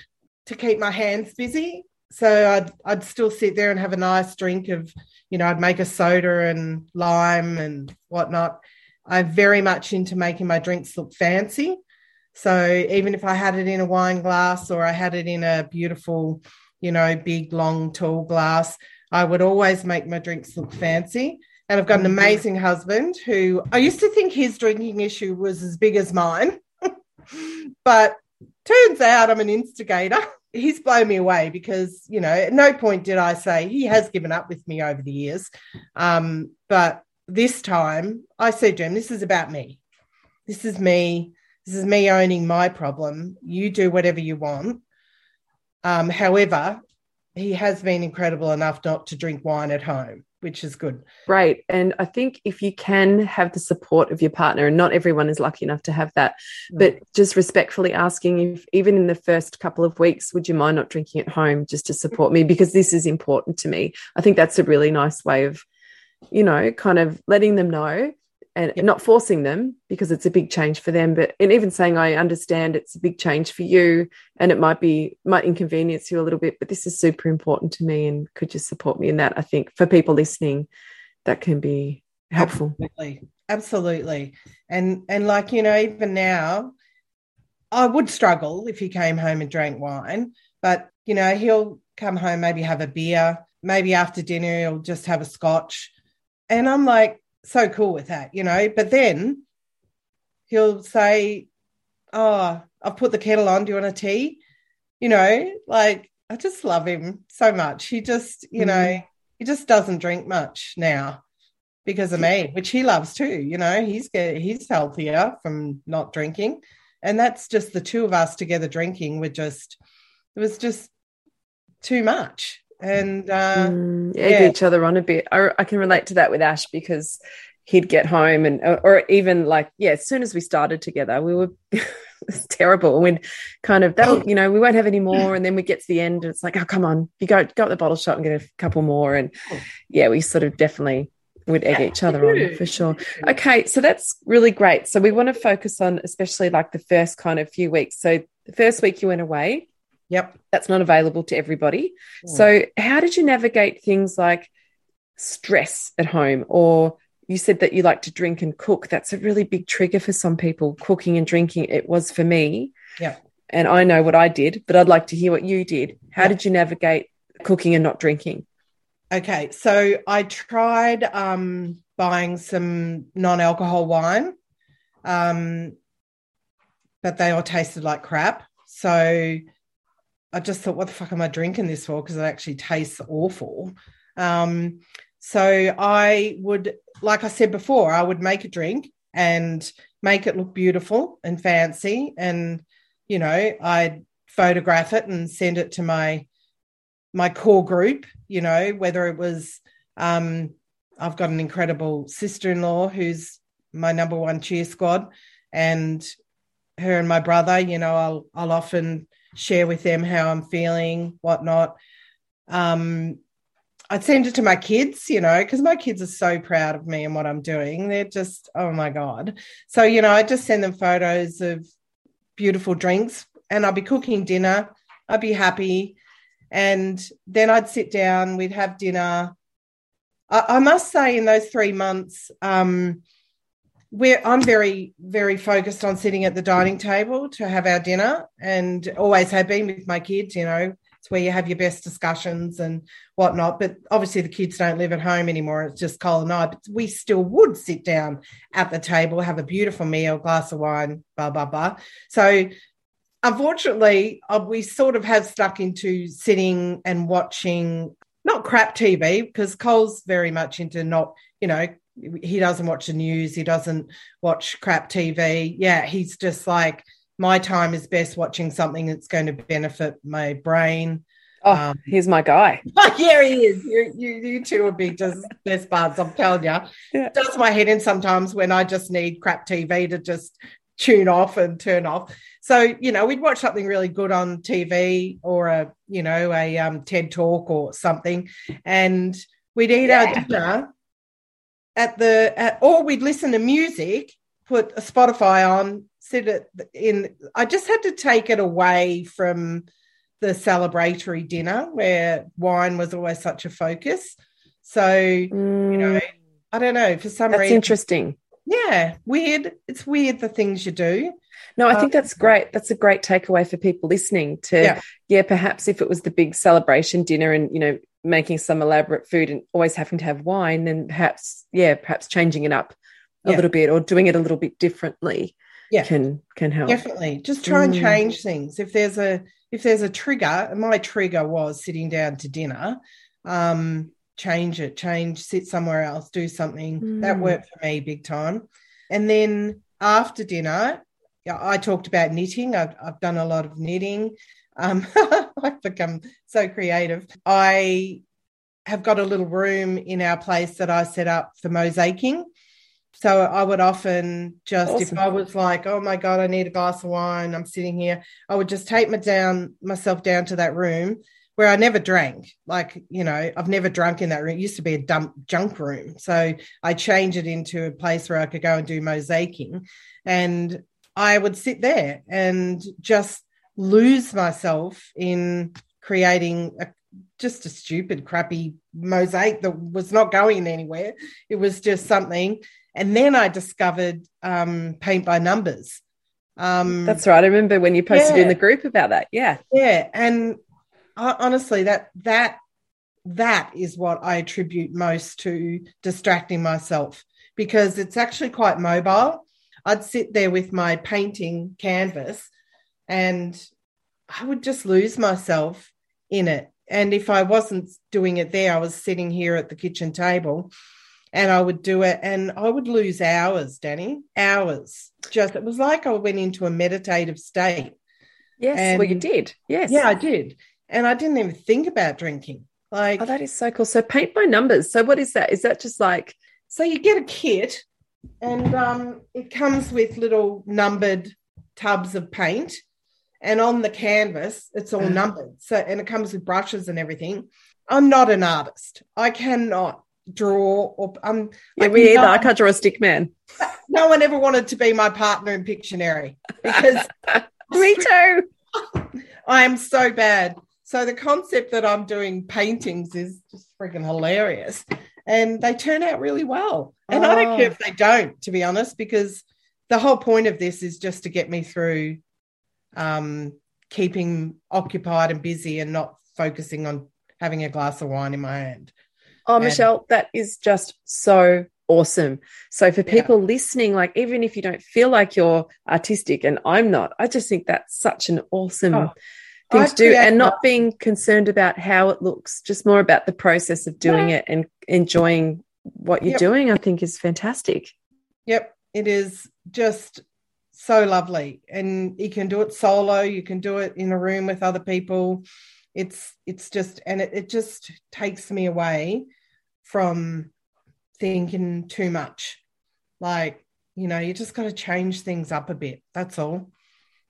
to keep my hands busy. So I'd I'd still sit there and have a nice drink of, you know, I'd make a soda and lime and whatnot. I'm very much into making my drinks look fancy. So even if I had it in a wine glass or I had it in a beautiful, you know, big, long, tall glass, I would always make my drinks look fancy. And I've got an mm-hmm. amazing husband who I used to think his drinking issue was as big as mine. but turns out I'm an instigator. He's blown me away because, you know, at no point did I say he has given up with me over the years. Um, but this time I said to him, This is about me. This is me. This is me owning my problem. You do whatever you want. Um, however, he has been incredible enough not to drink wine at home, which is good. Great. And I think if you can have the support of your partner, and not everyone is lucky enough to have that, no. but just respectfully asking if, even in the first couple of weeks, would you mind not drinking at home just to support me? Because this is important to me. I think that's a really nice way of, you know, kind of letting them know and yep. not forcing them because it's a big change for them but and even saying i understand it's a big change for you and it might be might inconvenience you a little bit but this is super important to me and could you support me in that? I think for people listening that can be helpful. Absolutely. Absolutely. And and like you know even now i would struggle if he came home and drank wine but you know he'll come home maybe have a beer maybe after dinner he'll just have a scotch. And i'm like so cool with that, you know. But then he'll say, Oh, I've put the kettle on. Do you want a tea? You know, like I just love him so much. He just, you mm. know, he just doesn't drink much now because of me, which he loves too. You know, he's get, he's healthier from not drinking, and that's just the two of us together drinking. We're just it was just too much and uh, mm, egg yeah. each other on a bit. I, I, can relate to that with Ash because he'd get home and or even like yeah, as soon as we started together, we were it's terrible. And we'd kind of that you know we won't have any more, and then we get to the end and it's like oh come on, you go go up the bottle shop and get a couple more, and yeah, we sort of definitely would egg each other on for sure. Okay, so that's really great. So we want to focus on especially like the first kind of few weeks. So the first week you went away Yep. That's not available to everybody. Mm. So, how did you navigate things like stress at home? Or you said that you like to drink and cook. That's a really big trigger for some people, cooking and drinking. It was for me. Yeah. And I know what I did, but I'd like to hear what you did. How yep. did you navigate cooking and not drinking? Okay. So, I tried um, buying some non alcohol wine Um, but they all tasted like crap. So I just thought, what the fuck am I drinking this for? Because it actually tastes awful. Um, so I would, like I said before, I would make a drink and make it look beautiful and fancy. And, you know, I'd photograph it and send it to my my core group, you know, whether it was um, I've got an incredible sister-in-law who's my number one cheer squad and her and my brother, you know, I'll I'll often share with them how I'm feeling, whatnot. Um, I'd send it to my kids, you know, because my kids are so proud of me and what I'm doing. They're just, oh my God. So, you know, I just send them photos of beautiful drinks and I'd be cooking dinner. I'd be happy. And then I'd sit down, we'd have dinner. I, I must say, in those three months, um, we're, I'm very, very focused on sitting at the dining table to have our dinner and always have been with my kids, you know, it's where you have your best discussions and whatnot. But obviously, the kids don't live at home anymore. It's just Cole and I. But we still would sit down at the table, have a beautiful meal, glass of wine, blah blah blah. So, unfortunately, uh, we sort of have stuck into sitting and watching not crap TV because Cole's very much into not, you know, he doesn't watch the news, he doesn't watch crap TV. Yeah, he's just like my time is best watching something that's going to benefit my brain. Oh, um, he's my guy. yeah, he is. You, you, you two would be just best buds. I'm telling you. Yeah. Does my head in sometimes when I just need crap TV to just tune off and turn off. So you know, we'd watch something really good on TV or a you know a um, TED talk or something, and we'd eat yeah. our dinner at the at, or we'd listen to music, put a Spotify on, sit it in i just had to take it away from the celebratory dinner where wine was always such a focus. So mm. you know i don't know for some that's reason interesting. Yeah weird. It's weird the things you do. No i think um, that's great. That's a great takeaway for people listening to yeah. yeah perhaps if it was the big celebration dinner and you know making some elaborate food and always having to have wine then perhaps yeah perhaps changing it up a yeah. little bit or doing it a little bit differently yeah. can can help. Definitely. Just try and mm. change things. If there's a if there's a trigger, my trigger was sitting down to dinner. Um, change it, change, sit somewhere else, do something. Mm. That worked for me big time. And then after dinner, I talked about knitting. I've, I've done a lot of knitting. Um, I've become so creative. I have got a little room in our place that I set up for mosaicing. So I would often just, awesome. if I was like, oh my God, I need a glass of wine, I'm sitting here, I would just take my down myself down to that room where I never drank. Like, you know, I've never drunk in that room. It used to be a dump junk room. So I changed it into a place where I could go and do mosaicing. And I would sit there and just lose myself in creating a, just a stupid, crappy mosaic that was not going anywhere. It was just something. And then I discovered um, paint by numbers. Um, That's right. I remember when you posted yeah. in the group about that. Yeah. Yeah. And I, honestly, that, that, that is what I attribute most to distracting myself because it's actually quite mobile. I'd sit there with my painting canvas and I would just lose myself in it. And if I wasn't doing it there, I was sitting here at the kitchen table and I would do it and I would lose hours, Danny, hours. Just it was like I went into a meditative state. Yes, and, well, you did. Yes. Yeah, I did. And I didn't even think about drinking. Like, oh, that is so cool. So, paint by numbers. So, what is that? Is that just like. So, you get a kit and um, it comes with little numbered tubs of paint. And on the canvas, it's all uh-huh. numbered. So, and it comes with brushes and everything. I'm not an artist. I cannot draw or um yeah, me either. I can't draw a stick man. No one ever wanted to be my partner in Pictionary because me too. I am so bad. So the concept that I'm doing paintings is just freaking hilarious. And they turn out really well. And oh. I don't care oh. if they don't, to be honest, because the whole point of this is just to get me through um, keeping occupied and busy and not focusing on having a glass of wine in my hand. Oh, Michelle, that is just so awesome. So for people yeah. listening, like even if you don't feel like you're artistic, and I'm not, I just think that's such an awesome oh, thing I to do, and not being concerned about how it looks, just more about the process of doing yeah. it and enjoying what you're yep. doing. I think is fantastic. Yep, it is just so lovely, and you can do it solo. You can do it in a room with other people. It's it's just and it, it just takes me away from thinking too much. Like, you know, you just got to change things up a bit. That's all.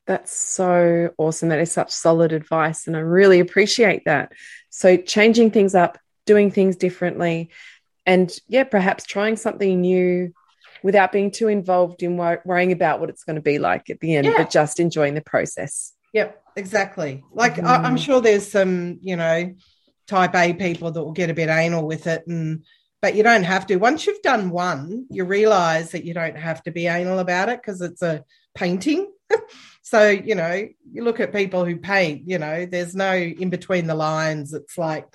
That's so awesome. That is such solid advice. And I really appreciate that. So, changing things up, doing things differently, and yeah, perhaps trying something new without being too involved in wor- worrying about what it's going to be like at the end, yeah. but just enjoying the process. Yep, exactly. Like, mm. I- I'm sure there's some, you know, type A people that will get a bit anal with it and but you don't have to. Once you've done one, you realize that you don't have to be anal about it because it's a painting. so, you know, you look at people who paint, you know, there's no in between the lines. It's like,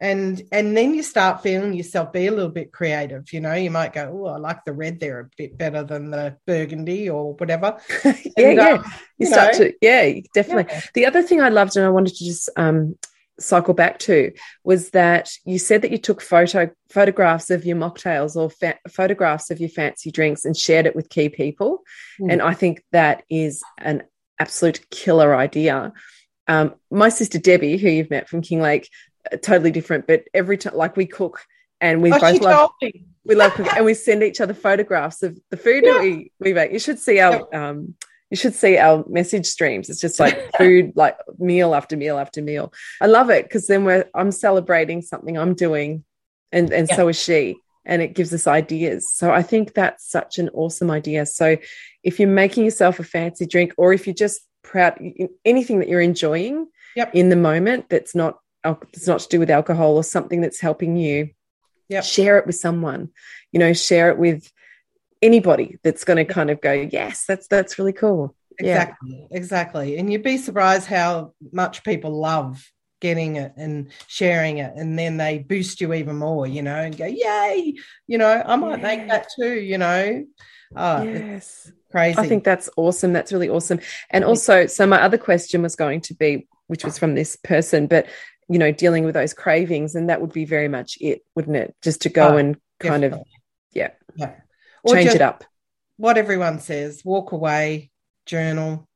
and and then you start feeling yourself be a little bit creative you know you might go oh i like the red there a bit better than the burgundy or whatever. Yeah and, yeah. Um, you, you, start know, to yeah definitely. Yeah. the other thing i loved and i wanted to just um cycle back to was that you said that you took photo photographs of your mocktails or fa- photographs of your fancy drinks and shared it with key people. Mm. and i think that is an absolute killer idea. Um, my sister debbie who you've met from kinglake totally different but every time like we cook and we oh, both love we love cooking and we send each other photographs of the food yeah. that we, we make you should see our um, you should see our message streams. It's just like food, like meal after meal after meal. I love it because then we're I'm celebrating something I'm doing, and and yeah. so is she, and it gives us ideas. So I think that's such an awesome idea. So if you're making yourself a fancy drink, or if you're just proud, anything that you're enjoying yep. in the moment that's not it's not to do with alcohol or something that's helping you, yep. share it with someone. You know, share it with anybody that's going to kind of go, yes, that's that's really cool. Exactly, yeah. exactly. And you'd be surprised how much people love getting it and sharing it, and then they boost you even more, you know, and go, yay, you know, I might yeah. make that too, you know. Oh, yes. Crazy. I think that's awesome. That's really awesome. And also, so my other question was going to be, which was from this person, but you know, dealing with those cravings, and that would be very much it, wouldn't it? Just to go oh, and kind definitely. of, yeah, yeah, or change it up. What everyone says, walk away, journal,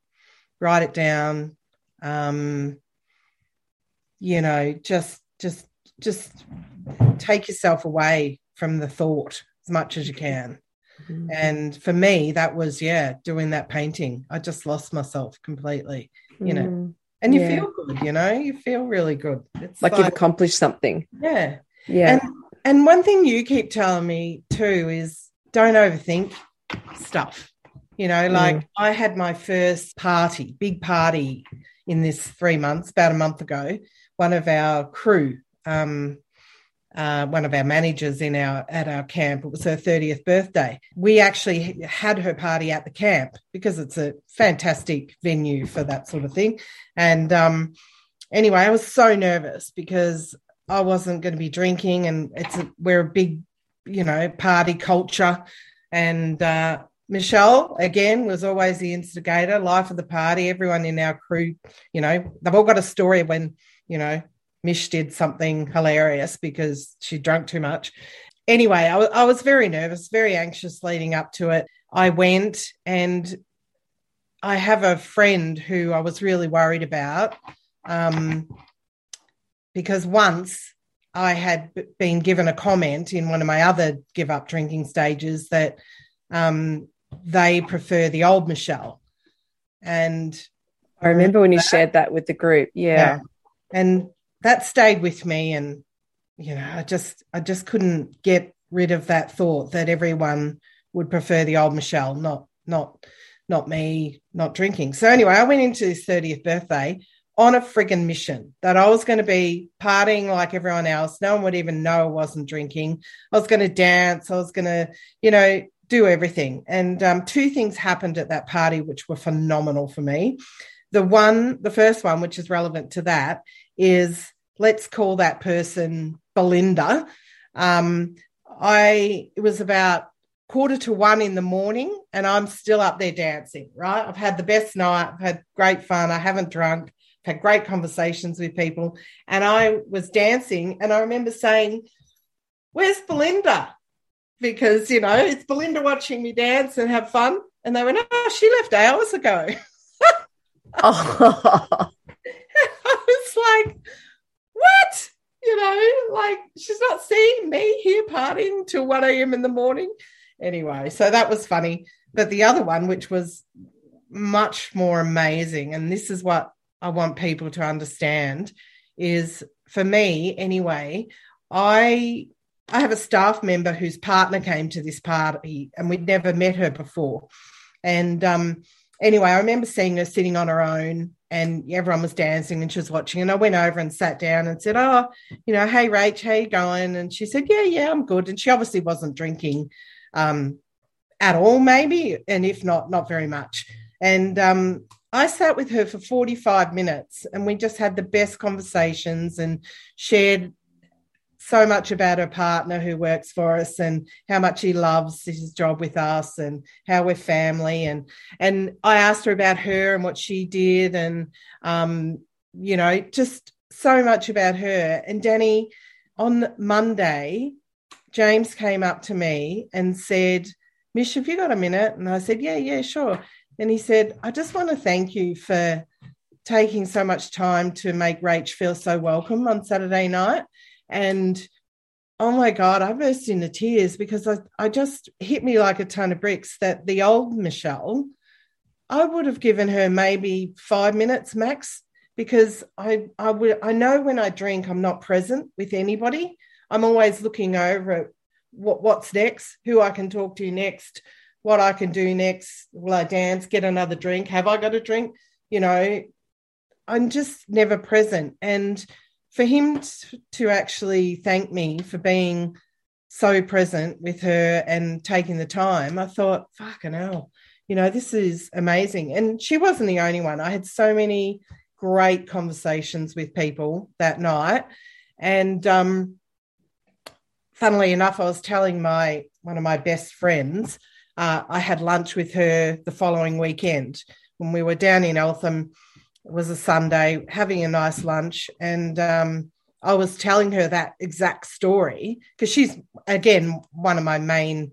write it down. Um, you know, just just just take yourself away from the thought as much as you can. Mm-hmm. And for me, that was yeah, doing that painting. I just lost myself completely, you know. And you yeah. feel good, you know, you feel really good. It's like, like you've accomplished something. Yeah. Yeah. And and one thing you keep telling me too is don't overthink stuff. You know, like mm. I had my first party, big party in this three months, about a month ago. One of our crew, um, uh, one of our managers in our at our camp, it was her 30th birthday. We actually had her party at the camp because it's a fantastic venue for that sort of thing. And um, anyway, I was so nervous because I wasn't going to be drinking, and it's a, we're a big you know, party culture. And uh, Michelle, again, was always the instigator, life of the party. Everyone in our crew, you know, they've all got a story when, you know, Mish did something hilarious because she drank too much. Anyway, I, w- I was very nervous, very anxious leading up to it. I went and I have a friend who I was really worried about um, because once I had been given a comment in one of my other give up drinking stages that um, they prefer the old Michelle. And I remember when you that. shared that with the group. Yeah. yeah. And that stayed with me. And, you know, I just, I just couldn't get rid of that thought that everyone would prefer the old Michelle, not, not, not me not drinking. So anyway, I went into his 30th birthday on a friggin' mission that I was going to be partying like everyone else. No one would even know I wasn't drinking. I was going to dance. I was going to, you know, do everything. And um, two things happened at that party, which were phenomenal for me. The one, the first one, which is relevant to that, is let's call that person Belinda. Um, I it was about quarter to one in the morning and I'm still up there dancing, right? I've had the best night, I've had great fun, I haven't drunk, I've had great conversations with people. And I was dancing and I remember saying, Where's Belinda? Because, you know, it's Belinda watching me dance and have fun. And they went, Oh, she left hours ago. oh. I was like, What? You know, like she's not seeing me here partying till 1 a.m. in the morning anyway, so that was funny. But the other one, which was much more amazing, and this is what I want people to understand, is for me anyway, I I have a staff member whose partner came to this party and we'd never met her before. And um, anyway, I remember seeing her sitting on her own and everyone was dancing and she was watching. And I went over and sat down and said, Oh, you know, hey, Rach, how you going? And she said, Yeah, yeah, I'm good. And she obviously wasn't drinking um, at all, maybe, and if not, not very much. And um, I sat with her for 45 minutes and we just had the best conversations and shared so much about her partner who works for us and how much he loves his job with us and how we're family and and I asked her about her and what she did and um, you know just so much about her and Danny on Monday James came up to me and said, Mish, have you got a minute? And I said, Yeah, yeah, sure. And he said, I just want to thank you for taking so much time to make Rach feel so welcome on Saturday night. And oh my God, I burst into tears because I, I just hit me like a ton of bricks that the old Michelle, I would have given her maybe five minutes max because I I would I know when I drink I'm not present with anybody. I'm always looking over at what, what's next, who I can talk to next, what I can do next. Will I dance, get another drink? Have I got a drink? You know, I'm just never present. And for him to, actually thank me for being so present with her and taking the time, I thought, fucking hell, you know, this is amazing. And she wasn't the only one. I had so many great conversations with people that night. And um, funnily enough, I was telling my one of my best friends, uh, I had lunch with her the following weekend when we were down in Eltham. It was a Sunday, having a nice lunch, and um, I was telling her that exact story because she's again one of my main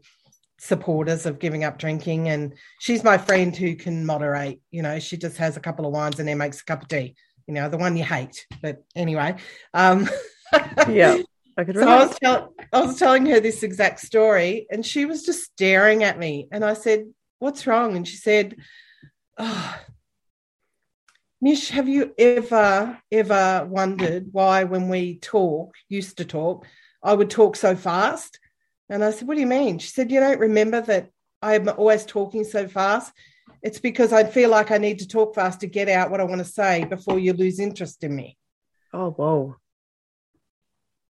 supporters of giving up drinking, and she's my friend who can moderate. You know, she just has a couple of wines and then makes a cup of tea. You know, the one you hate, but anyway. Um, yeah. I could. So I was, tell- I was telling her this exact story, and she was just staring at me. And I said, "What's wrong?" And she said, "Oh, Mish, have you ever ever wondered why, when we talk, used to talk, I would talk so fast?" And I said, "What do you mean?" She said, "You don't remember that I'm always talking so fast." It's because I feel like I need to talk fast to get out what I want to say before you lose interest in me. Oh, whoa.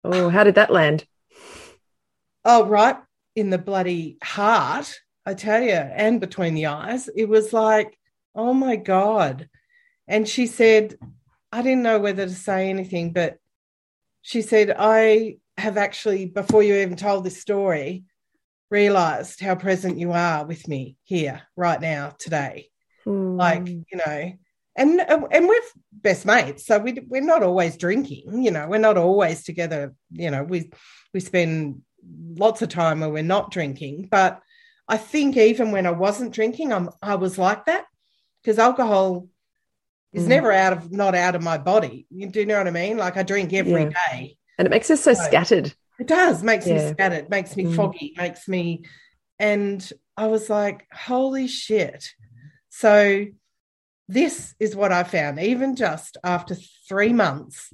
Oh, how did that land? Oh, right in the bloody heart, I tell you, and between the eyes. It was like, oh my God. And she said, I didn't know whether to say anything, but she said, I have actually, before you even told this story, realized how present you are with me here right now today. Mm. Like, you know, and and we're best mates so we, we're not always drinking you know we're not always together you know we we spend lots of time when we're not drinking but i think even when i wasn't drinking i'm i was like that because alcohol is mm. never out of not out of my body you do you know what i mean like i drink every yeah. day, and it makes us so, so scattered it does makes yeah. me scattered makes me mm. foggy makes me and i was like holy shit so this is what I found. Even just after three months,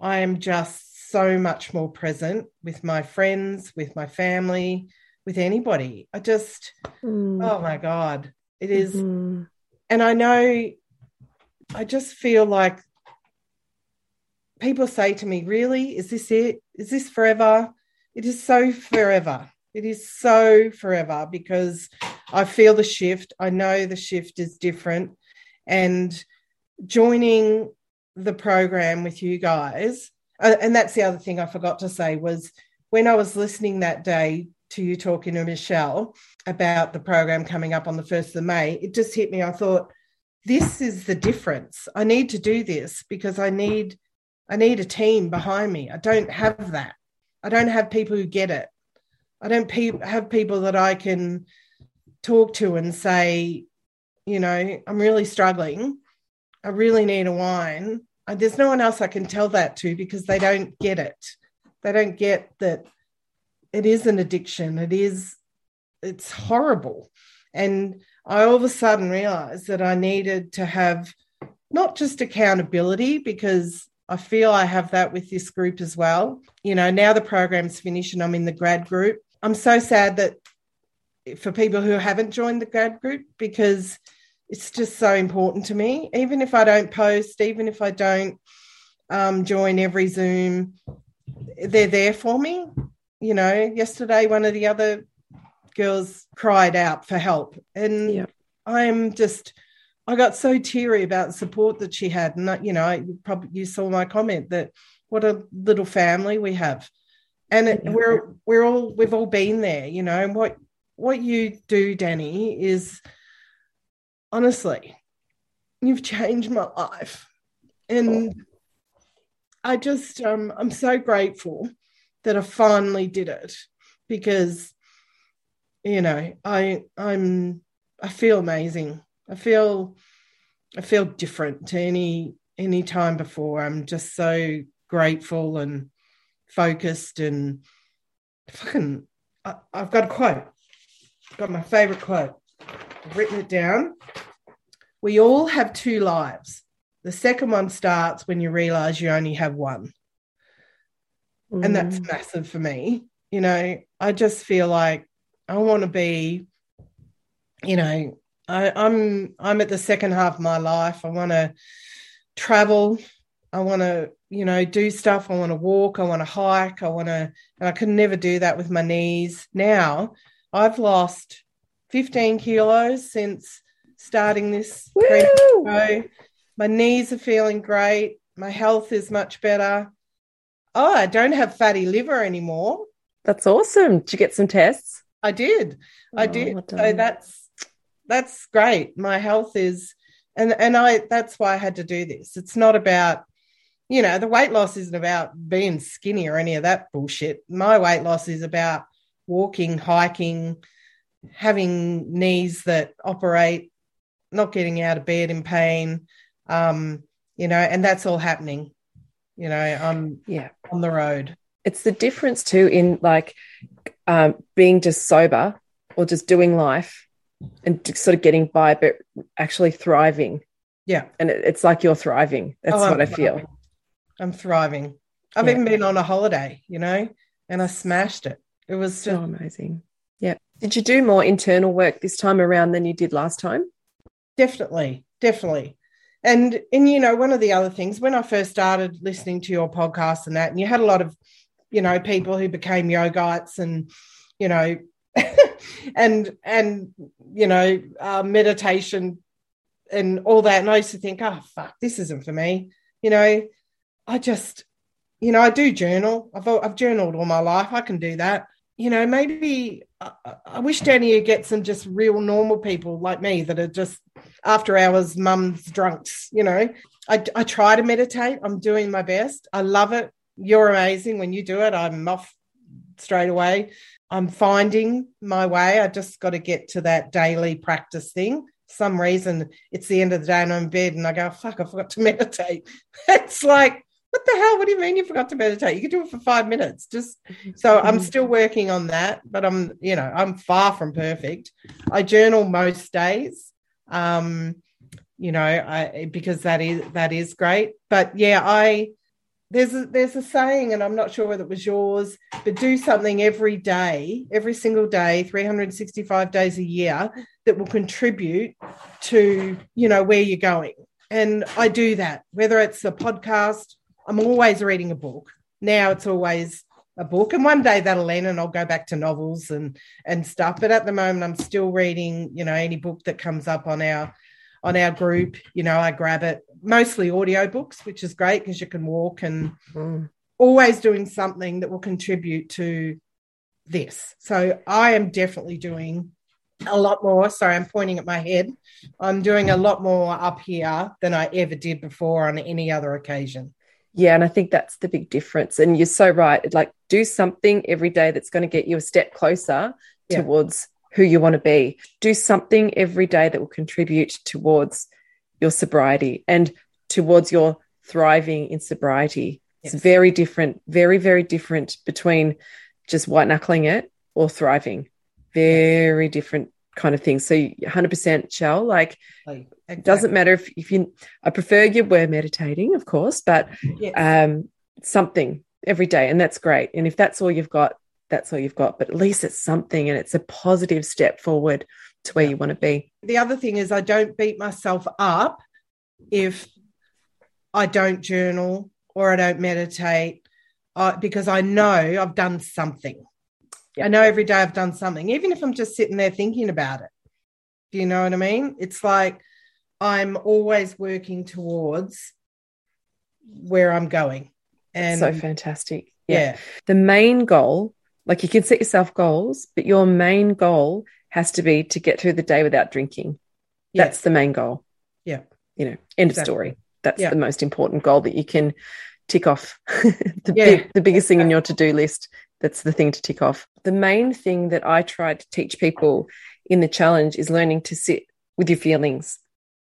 I am just so much more present with my friends, with my family, with anybody. I just, mm. oh my God, it is, mm-hmm. And I know, I just feel like people say to me, Really? Is this it? Is this forever? It is so forever. It is so forever because I feel the shift. I know the shift is different and joining the program with you guys uh, and that's the other thing i forgot to say was when I was listening that day to you talking to Michelle about the program coming up on the 1st of May, it just hit me. I thought, this is the difference. I need to do this because I need I need a team behind me. I don't have that. I don't have people who get it. I don't pe- have people that I can talk to and say, you know, I'm really struggling. I really need a wine. There's no one else I can tell that to because they don't get it. They don't get that it is an addiction. It is, it's horrible. And I all of a sudden realized that I needed to have not just accountability because I feel I have that with this group as well. You know, now the program's finished and I'm in the grad group. I'm so sad that for people who haven't joined the grad group because it's just so important to me. Even if I don't post, even if I don't um, join every Zoom, they're there for me. You know, yesterday one of the other girls cried out for help, and yeah. I'm just. I got so teary about the support that she had, and you know, you probably you saw my comment that what a little family we have, and it, we're we're all we've all been there, you know. And what what you do, Danny, is honestly, you've changed my life. And I just, um, I'm so grateful that I finally did it because, you know, I, I'm, I feel amazing. I feel, I feel different to any, any time before. I'm just so grateful and focused and fucking, I, I've got a quote. I've got my favorite quote. I've written it down. We all have two lives. The second one starts when you realize you only have one. Mm. And that's mm. massive for me. You know, I just feel like I want to be, you know, I, I'm I'm at the second half of my life. I want to travel. I want to, you know, do stuff. I want to walk. I want to hike. I want to, and I could never do that with my knees. Now I've lost 15 kilos since starting this. My knees are feeling great. My health is much better. Oh, I don't have fatty liver anymore. That's awesome. Did you get some tests? I did. Oh, I did. Well so that's that's great. My health is and and I that's why I had to do this. It's not about you know, the weight loss isn't about being skinny or any of that bullshit. My weight loss is about walking, hiking, having knees that operate, not getting out of bed in pain, um, you know, and that's all happening. You know, I'm yeah on the road. It's the difference too in like um, being just sober or just doing life and sort of getting by, but actually thriving. Yeah, and it, it's like you're thriving. That's oh, what I feel. I'm thriving. I've yeah. even been on a holiday, you know, and I smashed it. It was so amazing. Yeah. Did you do more internal work this time around than you did last time? Definitely, definitely. And and you know, one of the other things when I first started listening to your podcast and that, and you had a lot of, you know, people who became yogites and, you know, and and you know, uh, meditation and all that. And I used to think, oh fuck, this isn't for me. You know, I just, you know, I do journal. I've I've journaled all my life. I can do that you know, maybe I, I wish Danny would get some just real normal people like me that are just after hours mums drunks, you know. I, I try to meditate. I'm doing my best. I love it. You're amazing when you do it. I'm off straight away. I'm finding my way. I just got to get to that daily practice thing. some reason, it's the end of the day and I'm in bed and I go, fuck, I forgot to meditate. it's like, what the hell? What do you mean you forgot to meditate? You can do it for five minutes. Just so I'm mm-hmm. still working on that, but I'm, you know, I'm far from perfect. I journal most days. Um, you know, I because that is that is great. But yeah, I there's a there's a saying, and I'm not sure whether it was yours, but do something every day, every single day, 365 days a year that will contribute to, you know, where you're going. And I do that, whether it's a podcast, I'm always reading a book. Now it's always a book, and one day that'll end, and I'll go back to novels and and stuff. But at the moment, I'm still reading. You know, any book that comes up on our on our group. You know, I grab it. Mostly audio books, which is great because you can walk and mm. always doing something that will contribute to this. So I am definitely doing a lot more. Sorry, I'm pointing at my head. I'm doing a lot more up here than I ever did before on any other occasion. Yeah, and I think that's the big difference. And you're so right. Like, do something every day that's going to get you a step closer yeah. towards who you want to be. Do something every day that will contribute towards your sobriety and towards your thriving in sobriety. Yes. It's very different, very, very different between just white knuckling it or thriving. Very different kind of thing. So 100% shell, like, like exactly. doesn't matter if, if you, I prefer you were meditating, of course, but yes. um, something every day. And that's great. And if that's all you've got, that's all you've got. But at least it's something and it's a positive step forward to where you want to be. The other thing is, I don't beat myself up if I don't journal or I don't meditate uh, because I know I've done something. Yep. I know every day I've done something, even if I'm just sitting there thinking about it. Do you know what I mean? It's like I'm always working towards where I'm going. And so fantastic. Yeah. yeah. The main goal, like you can set yourself goals, but your main goal has to be to get through the day without drinking. That's the main goal. Yeah. You know, end exactly. of story. That's yeah. the most important goal that you can tick off. the, yeah. big, the biggest thing in your to do list. That's the thing to tick off. The main thing that I try to teach people in the challenge is learning to sit with your feelings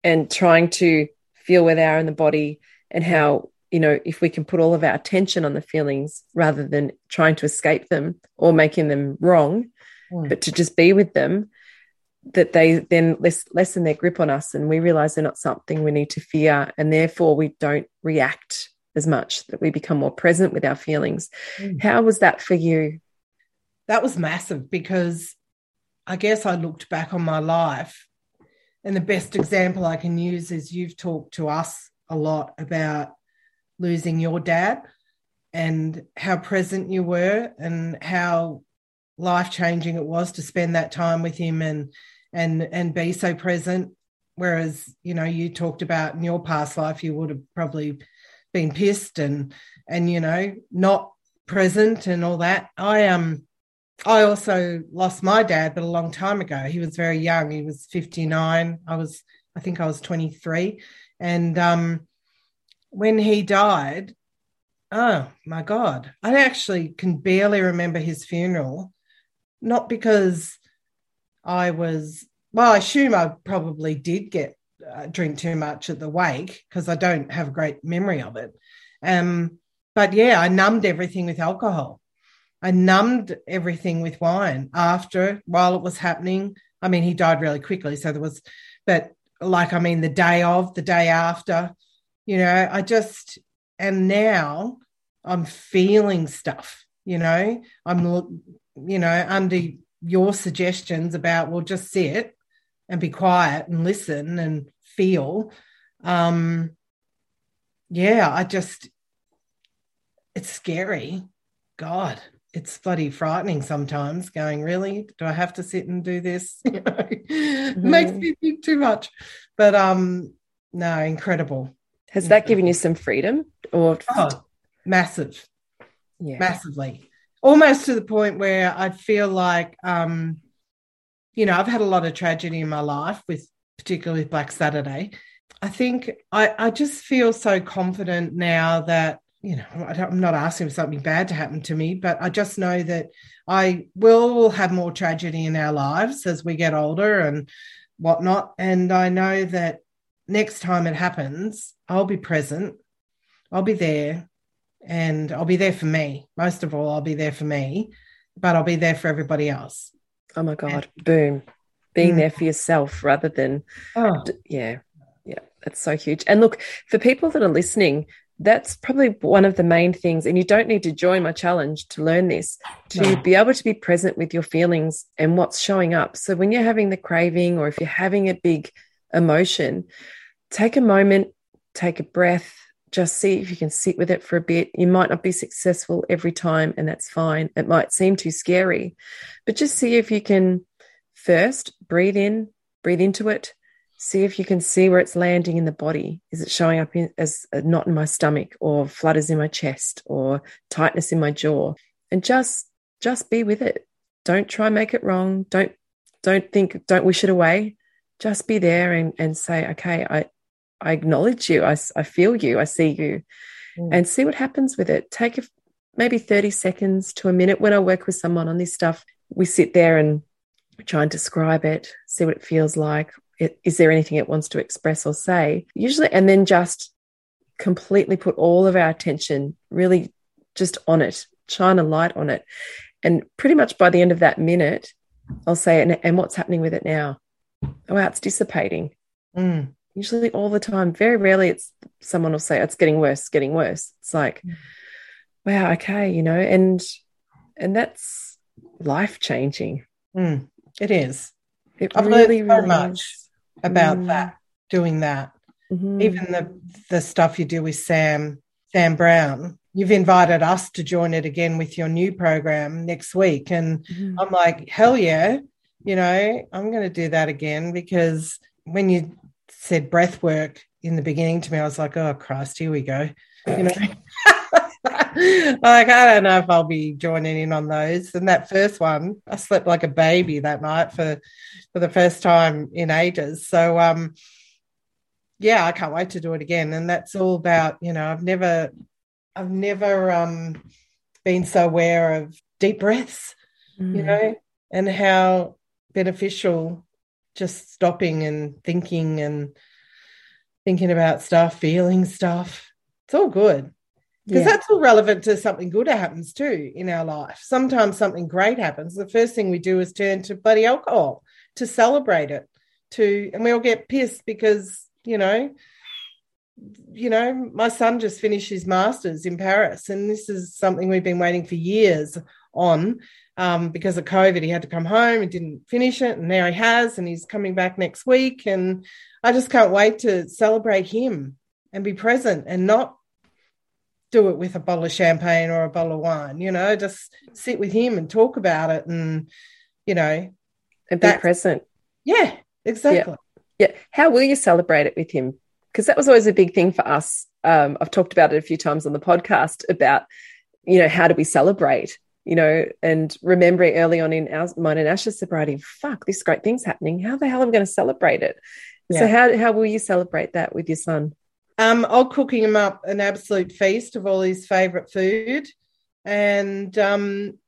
and trying to feel where they are in the body and how you know if we can put all of our attention on the feelings rather than trying to escape them or making them wrong mm. but to just be with them that they then less, lessen their grip on us and we realize they're not something we need to fear and therefore we don't react as much that we become more present with our feelings mm. how was that for you that was massive because i guess i looked back on my life and the best example i can use is you've talked to us a lot about losing your dad and how present you were and how life changing it was to spend that time with him and and and be so present. Whereas you know you talked about in your past life you would have probably been pissed and and you know not present and all that. I um i also lost my dad but a long time ago. He was very young. He was 59 i was i think i was 23 and um when he died oh my god i actually can barely remember his funeral not because I was, well, I assume I probably did get uh, drink too much at the wake because I don't have a great memory of it. Um, but yeah, I numbed everything with alcohol. I numbed everything with wine after, while it was happening. I mean, he died really quickly. So there was, but like, I mean, the day of, the day after, you know, I just, and now I'm feeling stuff, you know, I'm you know, under your suggestions about, well, just sit and be quiet and listen and feel. Um, yeah, I just, it's scary. God, it's bloody frightening sometimes going, really? Do I have to sit and do this? You know, mm-hmm. makes me think too much. But um, no, incredible. Has that given you some freedom or oh, massive? Yeah. Massively almost to the point where I feel like, um, you know, I've had a lot of tragedy in my life with, particularly with Black Saturday. I think I, I just feel so confident now that, you know, I'm not asking for something bad to happen to me, but I just know that I will have more tragedy in our lives as we get older and whatnot. And I know that next time it happens, I'll be present, I'll be there, and I'll be there for me. Most of all, I'll be there for me, but I'll be there for everybody else. Oh my God. And, Boom. Being mm. there for yourself rather than, oh. yeah, yeah, that's so huge. And look, for people that are listening, that's probably one of the main things. And you don't need to join my challenge to learn this, to no. be able to be present with your feelings and what's showing up. So when you're having the craving or if you're having a big emotion, take a moment, take a breath, just see if you can sit with it for a bit. You might not be successful every time, and that's fine. It might seem too scary, but just see if you can first breathe in, breathe into it, see if you can see where it's landing in the body. Is it showing up in, as a knot in my stomach or flutters in my chest or tightness in my jaw? And just just be with it. Don't try make it wrong. Don't don't think don't wish it away. Just be there and, and say, okay, I I acknowledge you. I, I feel you. I see you. Mm. And see what happens with it. Take a, maybe 30 seconds to a minute. When I work with someone on this stuff, we sit there and try and describe it, see what it feels like. It, is there anything it wants to express or say? Usually, and then just completely put all of our attention really just on it, shine a light on it. And pretty much by the end of that minute, I'll say, and, and what's happening with it now? Oh, wow, it's dissipating. Mm. Usually, all the time. Very rarely, it's someone will say, it's getting worse, getting worse. It's like, mm. wow, okay, you know, and and that's life changing. Mm. It is. It I've really, learned so really much is. about Mm. that, doing that. Mhm. Even the the stuff you do with Sam, Sam Brown. You've invited us to join it again with your new program next week. And Mhm. I'm like, hell yeah, you know, I'm going to do that again because when you said breath work in the beginning to me, I was like, oh, Christ, here we go. You know, like, I don't know if I'll be joining in on those. And that first one, I slept like a baby that night for, for the first time in ages. So, um, yeah, I can't wait to do it again. And that's all about, you know, I've never, I've never um, been so aware of deep breaths you Mm. know, and how beneficial just stopping and thinking and thinking about stuff, feeling stuff. It's all good because Yeah. that's all relevant to something good that happens too in our life. Sometimes something great happens. The first thing we do is turn to bloody alcohol to celebrate it. To and we all get pissed because you know, you know, my son just finished his masters in Paris, and this is something we've been waiting for years on um, because of COVID. He had to come home and didn't finish it, and now he has, and he's coming back next week. And I just can't wait to celebrate him and be present and not do it with a bottle of champagne or a bottle of wine. You know, just sit with him and talk about it, and you know, and be present. yeah, exactly. Yeah. How will you celebrate it with him? Because that was always a big thing for us. Um, I've talked about it a few times on the podcast about, you know, how do we celebrate? You know, and remembering early on in our mine and Ash's sobriety, fuck, this great thing's happening. How the hell am I going to celebrate it? So how how will you celebrate that with your son? Um, I'll cooking him up an absolute feast of all his favourite food, and um,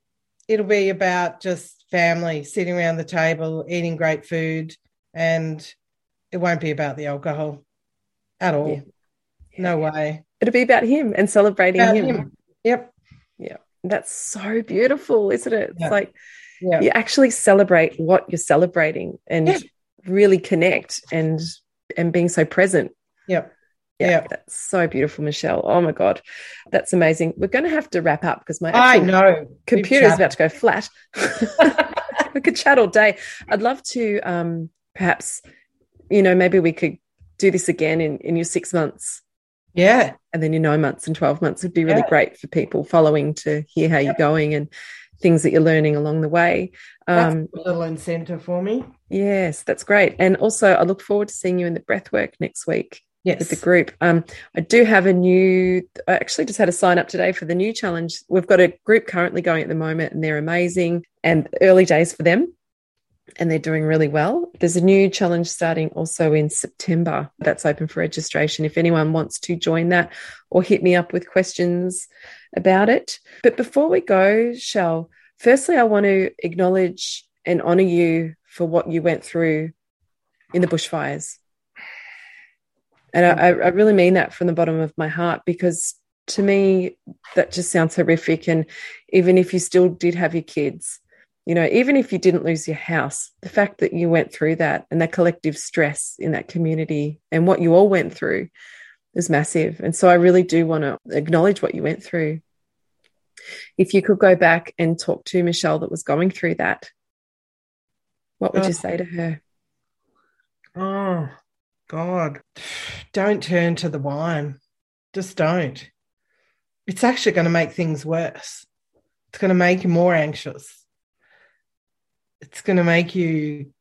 it'll be about just family sitting around the table eating great food, and it won't be about the alcohol at all. Yeah. No way. It'll be about him and celebrating About him. him. Yep. That's so beautiful, isn't it? It's like Yeah. you actually celebrate what you're celebrating and Yeah. really connect and and being so present Yep. yeah, Yeah. that's so beautiful michelle oh my god that's amazing we're going to have to wrap up because my I know. computer is about to go flat we could chat all day i'd love to um perhaps you know maybe we could do this again in in your six months Yeah. and then your nine months and 12 months would be really Yeah. great for people following to hear how you're going and things that you're learning along the way um a little incentive for me. Yes, that's great. And also, I look forward to seeing you in the breathwork next week Yes. with the group. Um, I do have a new, I actually just had a sign up today for the new challenge. We've got a group currently going at the moment, and they're amazing and early days for them. And they're doing really well. There's a new challenge starting also in September that's open for registration if anyone wants to join that or hit me up with questions about it. But before we go, Shell, firstly, I want to acknowledge and honor you for what you went through in the bushfires. And I, I really mean that from the bottom of my heart because to me, that just sounds horrific. And even if you still did have your kids, you know, even if you didn't lose your house, the fact that you went through that and that collective stress in that community and what you all went through is massive. And so I really do want to acknowledge what you went through. If you could go back and talk to Michelle that was going through that, what would you Oh. say to her? Oh, God. Don't turn to the wine. Just don't. It's actually going to make things worse. It's going to make you more anxious. It's going to make you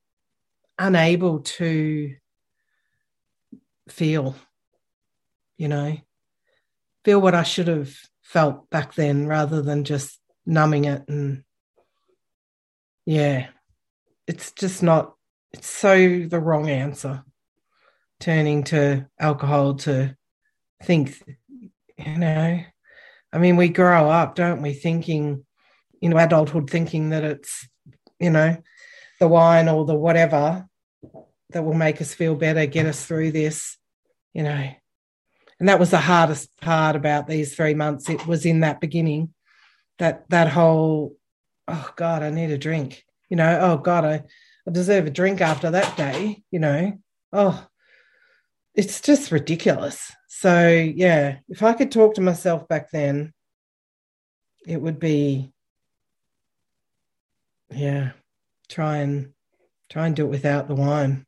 unable to feel, you know, feel what I should have felt back then rather than just numbing it. And yeah, it's just not, it's so the wrong answer. Turning to alcohol to think, you know, I mean, we grow up, don't we, thinking, you know, adulthood thinking that it's, you know, the wine or the whatever that will make us feel better, get us through this, you know. And that was the hardest part about these three months. It was in that beginning, that that whole, oh God, I need a drink. You know, oh God, I, I deserve a drink after that day, you know. Oh, it's just ridiculous. So yeah, if I could talk to myself back then, it would be yeah, try and try and do it without the wine.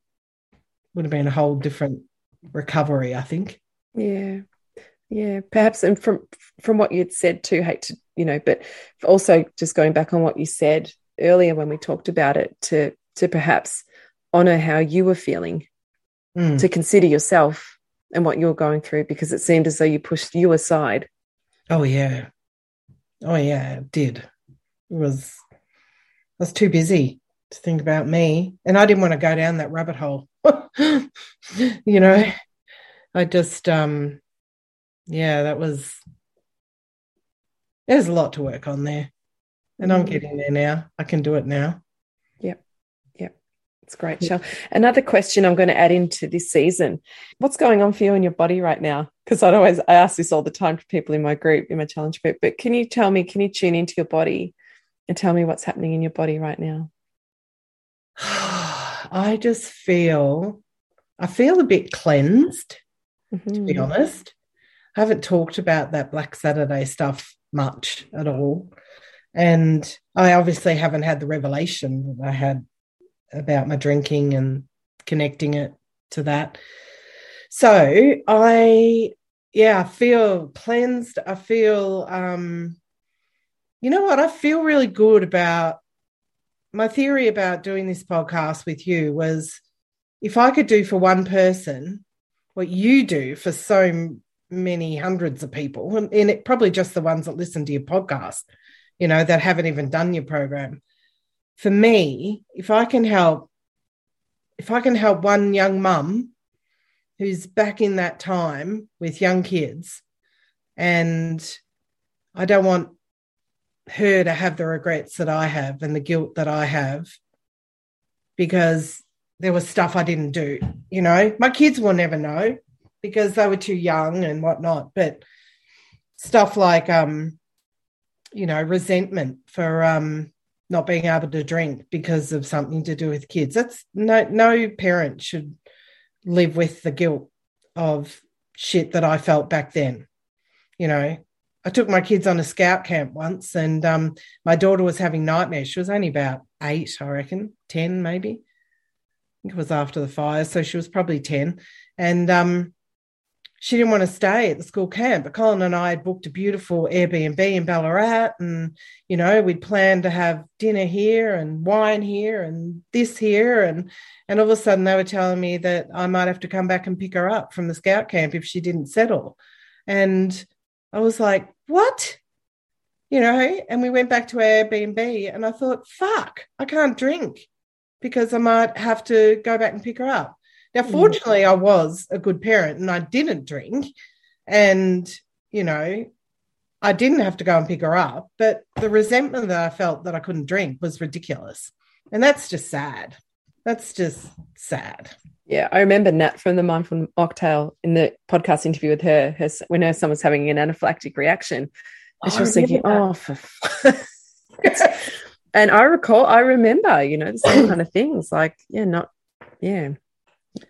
Would have been a whole different recovery, I think. Yeah. Yeah, perhaps, and from from what you'd said too, hate to you know, but also just going back on what you said earlier when we talked about it, to to perhaps honor how you were feeling, mm. to consider yourself and what you're going through, because it seemed as though you pushed you aside. Oh yeah, oh yeah, it did. It was was too busy to think about me. And I didn't want to go down that rabbit hole. you know, I just, um, yeah, that was, there's a lot to work on there. And I'm mm. getting there now. I can do it now. Yep. Yep. It's great, Shell. Another question I'm going to add into this season. What's going on for you in your body right now? Because I'd always I ask this all the time to people in my group, in my challenge group. But can you tell me, can you tune into your body and tell me what's happening in your body right now? I just feel, I feel a bit cleansed, mm-hmm. to be mm-hmm. honest. I haven't talked about that Black Saturday stuff much at all. And I obviously haven't had the revelation that I had about my drinking and connecting it to that. So I, yeah, I feel cleansed. I feel, um, you know what? I feel really good about my theory about doing this podcast with you was if I could do for one person what you do for so many hundreds of people, and, it probably just the ones that listen to your podcast, you know, that haven't even done your program. For me, if I can help, if I can help one young mum who's back in that time with young kids, and I don't want her to have the regrets that I have and the guilt that I have because there was stuff I didn't do. You know, my kids will never know because they were too young and whatnot. But stuff like, um, you know, resentment for um, not being able to drink because of something to do with kids. That's no no parent should live with the guilt of shit that I felt back then. You know, I took my kids on a scout camp once, and um, my daughter was having nightmares. She was only about eight, I reckon, 10 maybe. I think it was after the fire. So she was probably 10. And um, she didn't want to stay at the school camp. But Colin and I had booked a beautiful Airbnb in Ballarat. And, you know, we'd planned to have dinner here and wine here and this here. And, and all of a sudden they were telling me that I might have to come back and pick her up from the scout camp if she didn't settle. And I was like, what? You know, and we went back to Airbnb and I thought, fuck, I can't drink because I might have to go back and pick her up. Now, mm. fortunately, I was a good parent and I didn't drink. And, you know, I didn't have to go and pick her up. But the resentment that I felt that I couldn't drink was ridiculous. And that's just sad. That's just sad. Yeah, I remember Nat from the Mindful Mocktail in the podcast interview with her, her when her son was having an anaphylactic reaction. And she was thinking, that. oh, for and I recall, I remember, you know, the same kind of things like, yeah, not, yeah.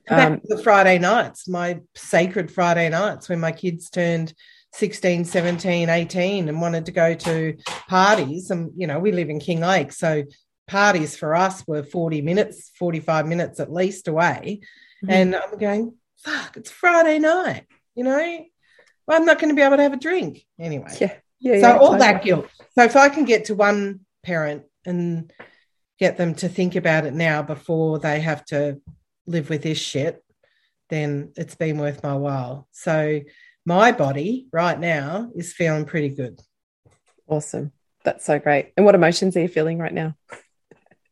Um, the Friday nights, my sacred Friday nights when my kids turned 16, 17, 18 and wanted to go to parties. And, you know, we live in Kinglake. So parties for us were 40 minutes, 45 minutes at least away. Mm-hmm. And I'm going, fuck, it's Friday night, you know? Well, I'm not going to be able to have a drink anyway. Yeah. Yeah. So yeah, all that guilt. So if I can get to one parent and get them to think about it now before they have to live with this shit, then it's been worth my while. So my body right now is feeling pretty good. Awesome. That's so great. And what emotions are you feeling right now?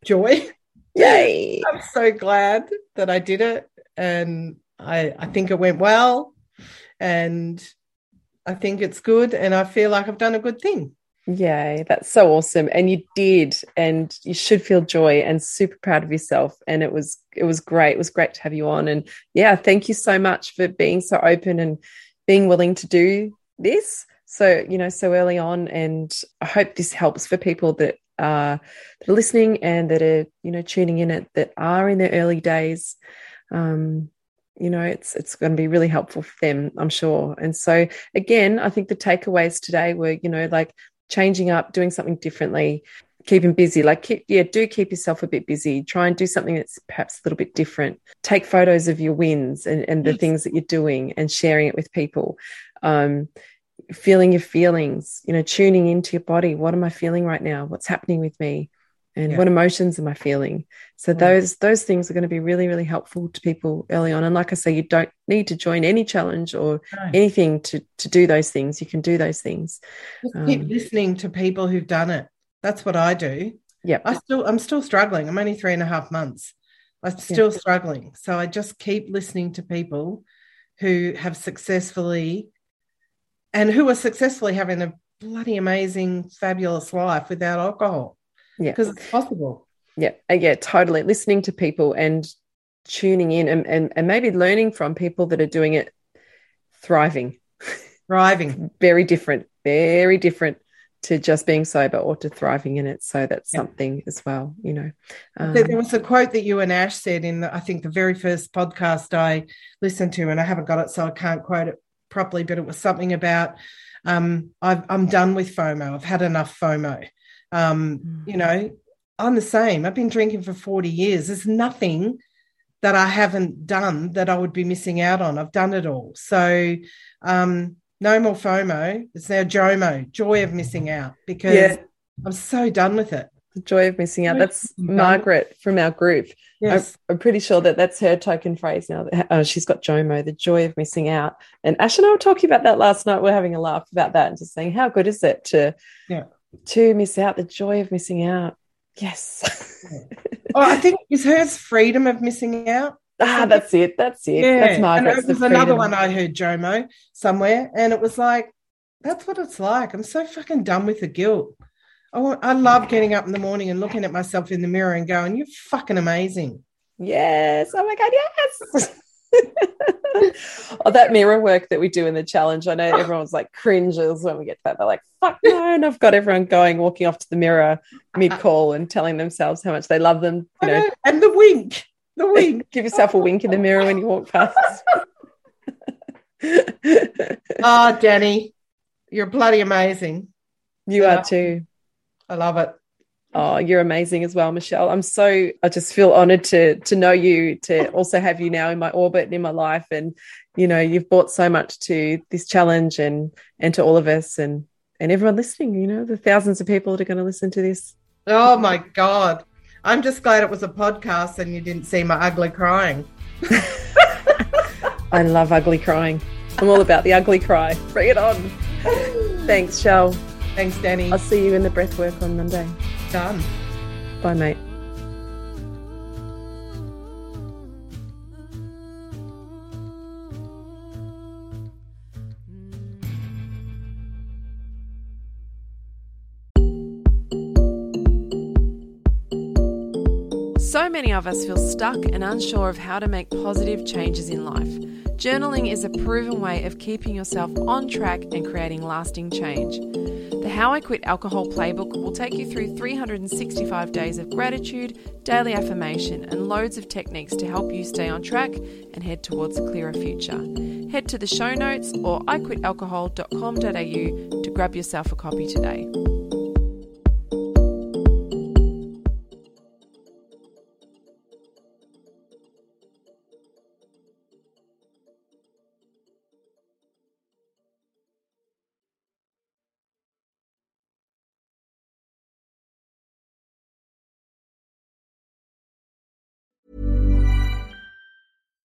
Joy. Yay. I'm so glad that I did it. And I, I think it went well. And I think it's good. And I feel like I've done a good thing. Yay, that's so awesome. And you did, and you should feel joy and super proud of yourself. And it was it was great. It was great to have you on. And yeah, thank you so much for being so open and being willing to do this so you know so early on and i hope this helps for people that are, that are listening and that are you know tuning in at that are in their early days um you know it's it's going to be really helpful for them i'm sure. And so again i think the takeaways today were you know like changing up doing something differently keeping busy. Like keep, yeah do keep yourself a bit busy. Try and do something that's perhaps a little bit different. Take photos of your wins and, and the yes. things that you're doing and sharing it with people. Um, feeling your feelings you know tuning into your body. What am i feeling right now? What's happening with me? And yeah. what emotions am i feeling? So yeah. those those things are going to be really really helpful to people early on. And like i say you don't need to join any challenge or no. anything to to do those things. You can do those things. Just keep um, listening to people who've done it. That's what i do. Yeah i still i'm still struggling. I'm only three and a half months. I'm still yeah. struggling. So i just keep listening to people who have successfully and who are successfully having a bloody amazing, fabulous life without alcohol. Yeah. Because it's possible. Yeah. Uh, yeah, totally. Listening to people and tuning in and, and, and maybe learning from people that are doing it thriving. Thriving. very different, very different to just being sober or to thriving in it. So that's yeah. something as well, you know. Um, there was a quote that you and Ash said in, the, I think, the very first podcast I listened to, and I haven't got it, so I can't quote it properly, but it was something about um, i am done with FOMO. I've had enough FOMO. Um, mm. You know, I'm the same. I've been drinking for 40 years. There's nothing that I haven't done that I would be missing out on. I've done it all. So um, no more FOMO. It's now JOMO, joy of missing out, because yeah. I'm so done with it. The joy of missing out. That's Margaret from our group. Yes. I'm, I'm, pretty sure that that's her token phrase now. Uh, she's got JOMO, the joy of missing out. And Ash and I were talking about that last night. We're having a laugh about that and just saying, how good is it to, yeah. to miss out, the joy of missing out? Yes. oh, I think is hers freedom of missing out. Ah, that's it. That's it. Yeah. That's Margaret's. And it was another one I heard JOMO somewhere, and it was like, that's what it's like. I'm so fucking done with the guilt. I, I love getting up in the morning and looking at myself in the mirror and going, "You're fucking amazing." Yes. Oh my god, yes. oh, that mirror work that we do in the challenge. I know everyone's like cringes when we get to that. They're like, fuck no. And I've got everyone going, walking off to the mirror mid call and telling themselves how much they love them. You know, and the wink, the wink. Give yourself a wink in the mirror when you walk past. Ah, oh, Danny, you're bloody amazing. You yeah. are too. I love it. Oh, you're amazing as well, Michelle. I'm so I just feel honored to to know you, to also have you now in my orbit and in my life. And you know, you've brought so much to this challenge and and to all of us and and everyone listening, you know, the thousands of people that are going to listen to this. Oh my God. I'm just glad it was a podcast and you didn't see my ugly crying. I love ugly crying. I'm all about the ugly cry. Bring it on. Thanks, Shell. Thanks, Danny. I'll see you in the breath work on Monday. Done. Bye, mate. So many of us feel stuck and unsure of how to make positive changes in life. Journaling is a proven way of keeping yourself on track and creating lasting change. How I Quit Alcohol Playbook will take you through 365 days of gratitude, daily affirmation, and loads of techniques to help you stay on track and head towards a clearer future. Head to the show notes or iquitalcohol.com.au to grab yourself a copy today.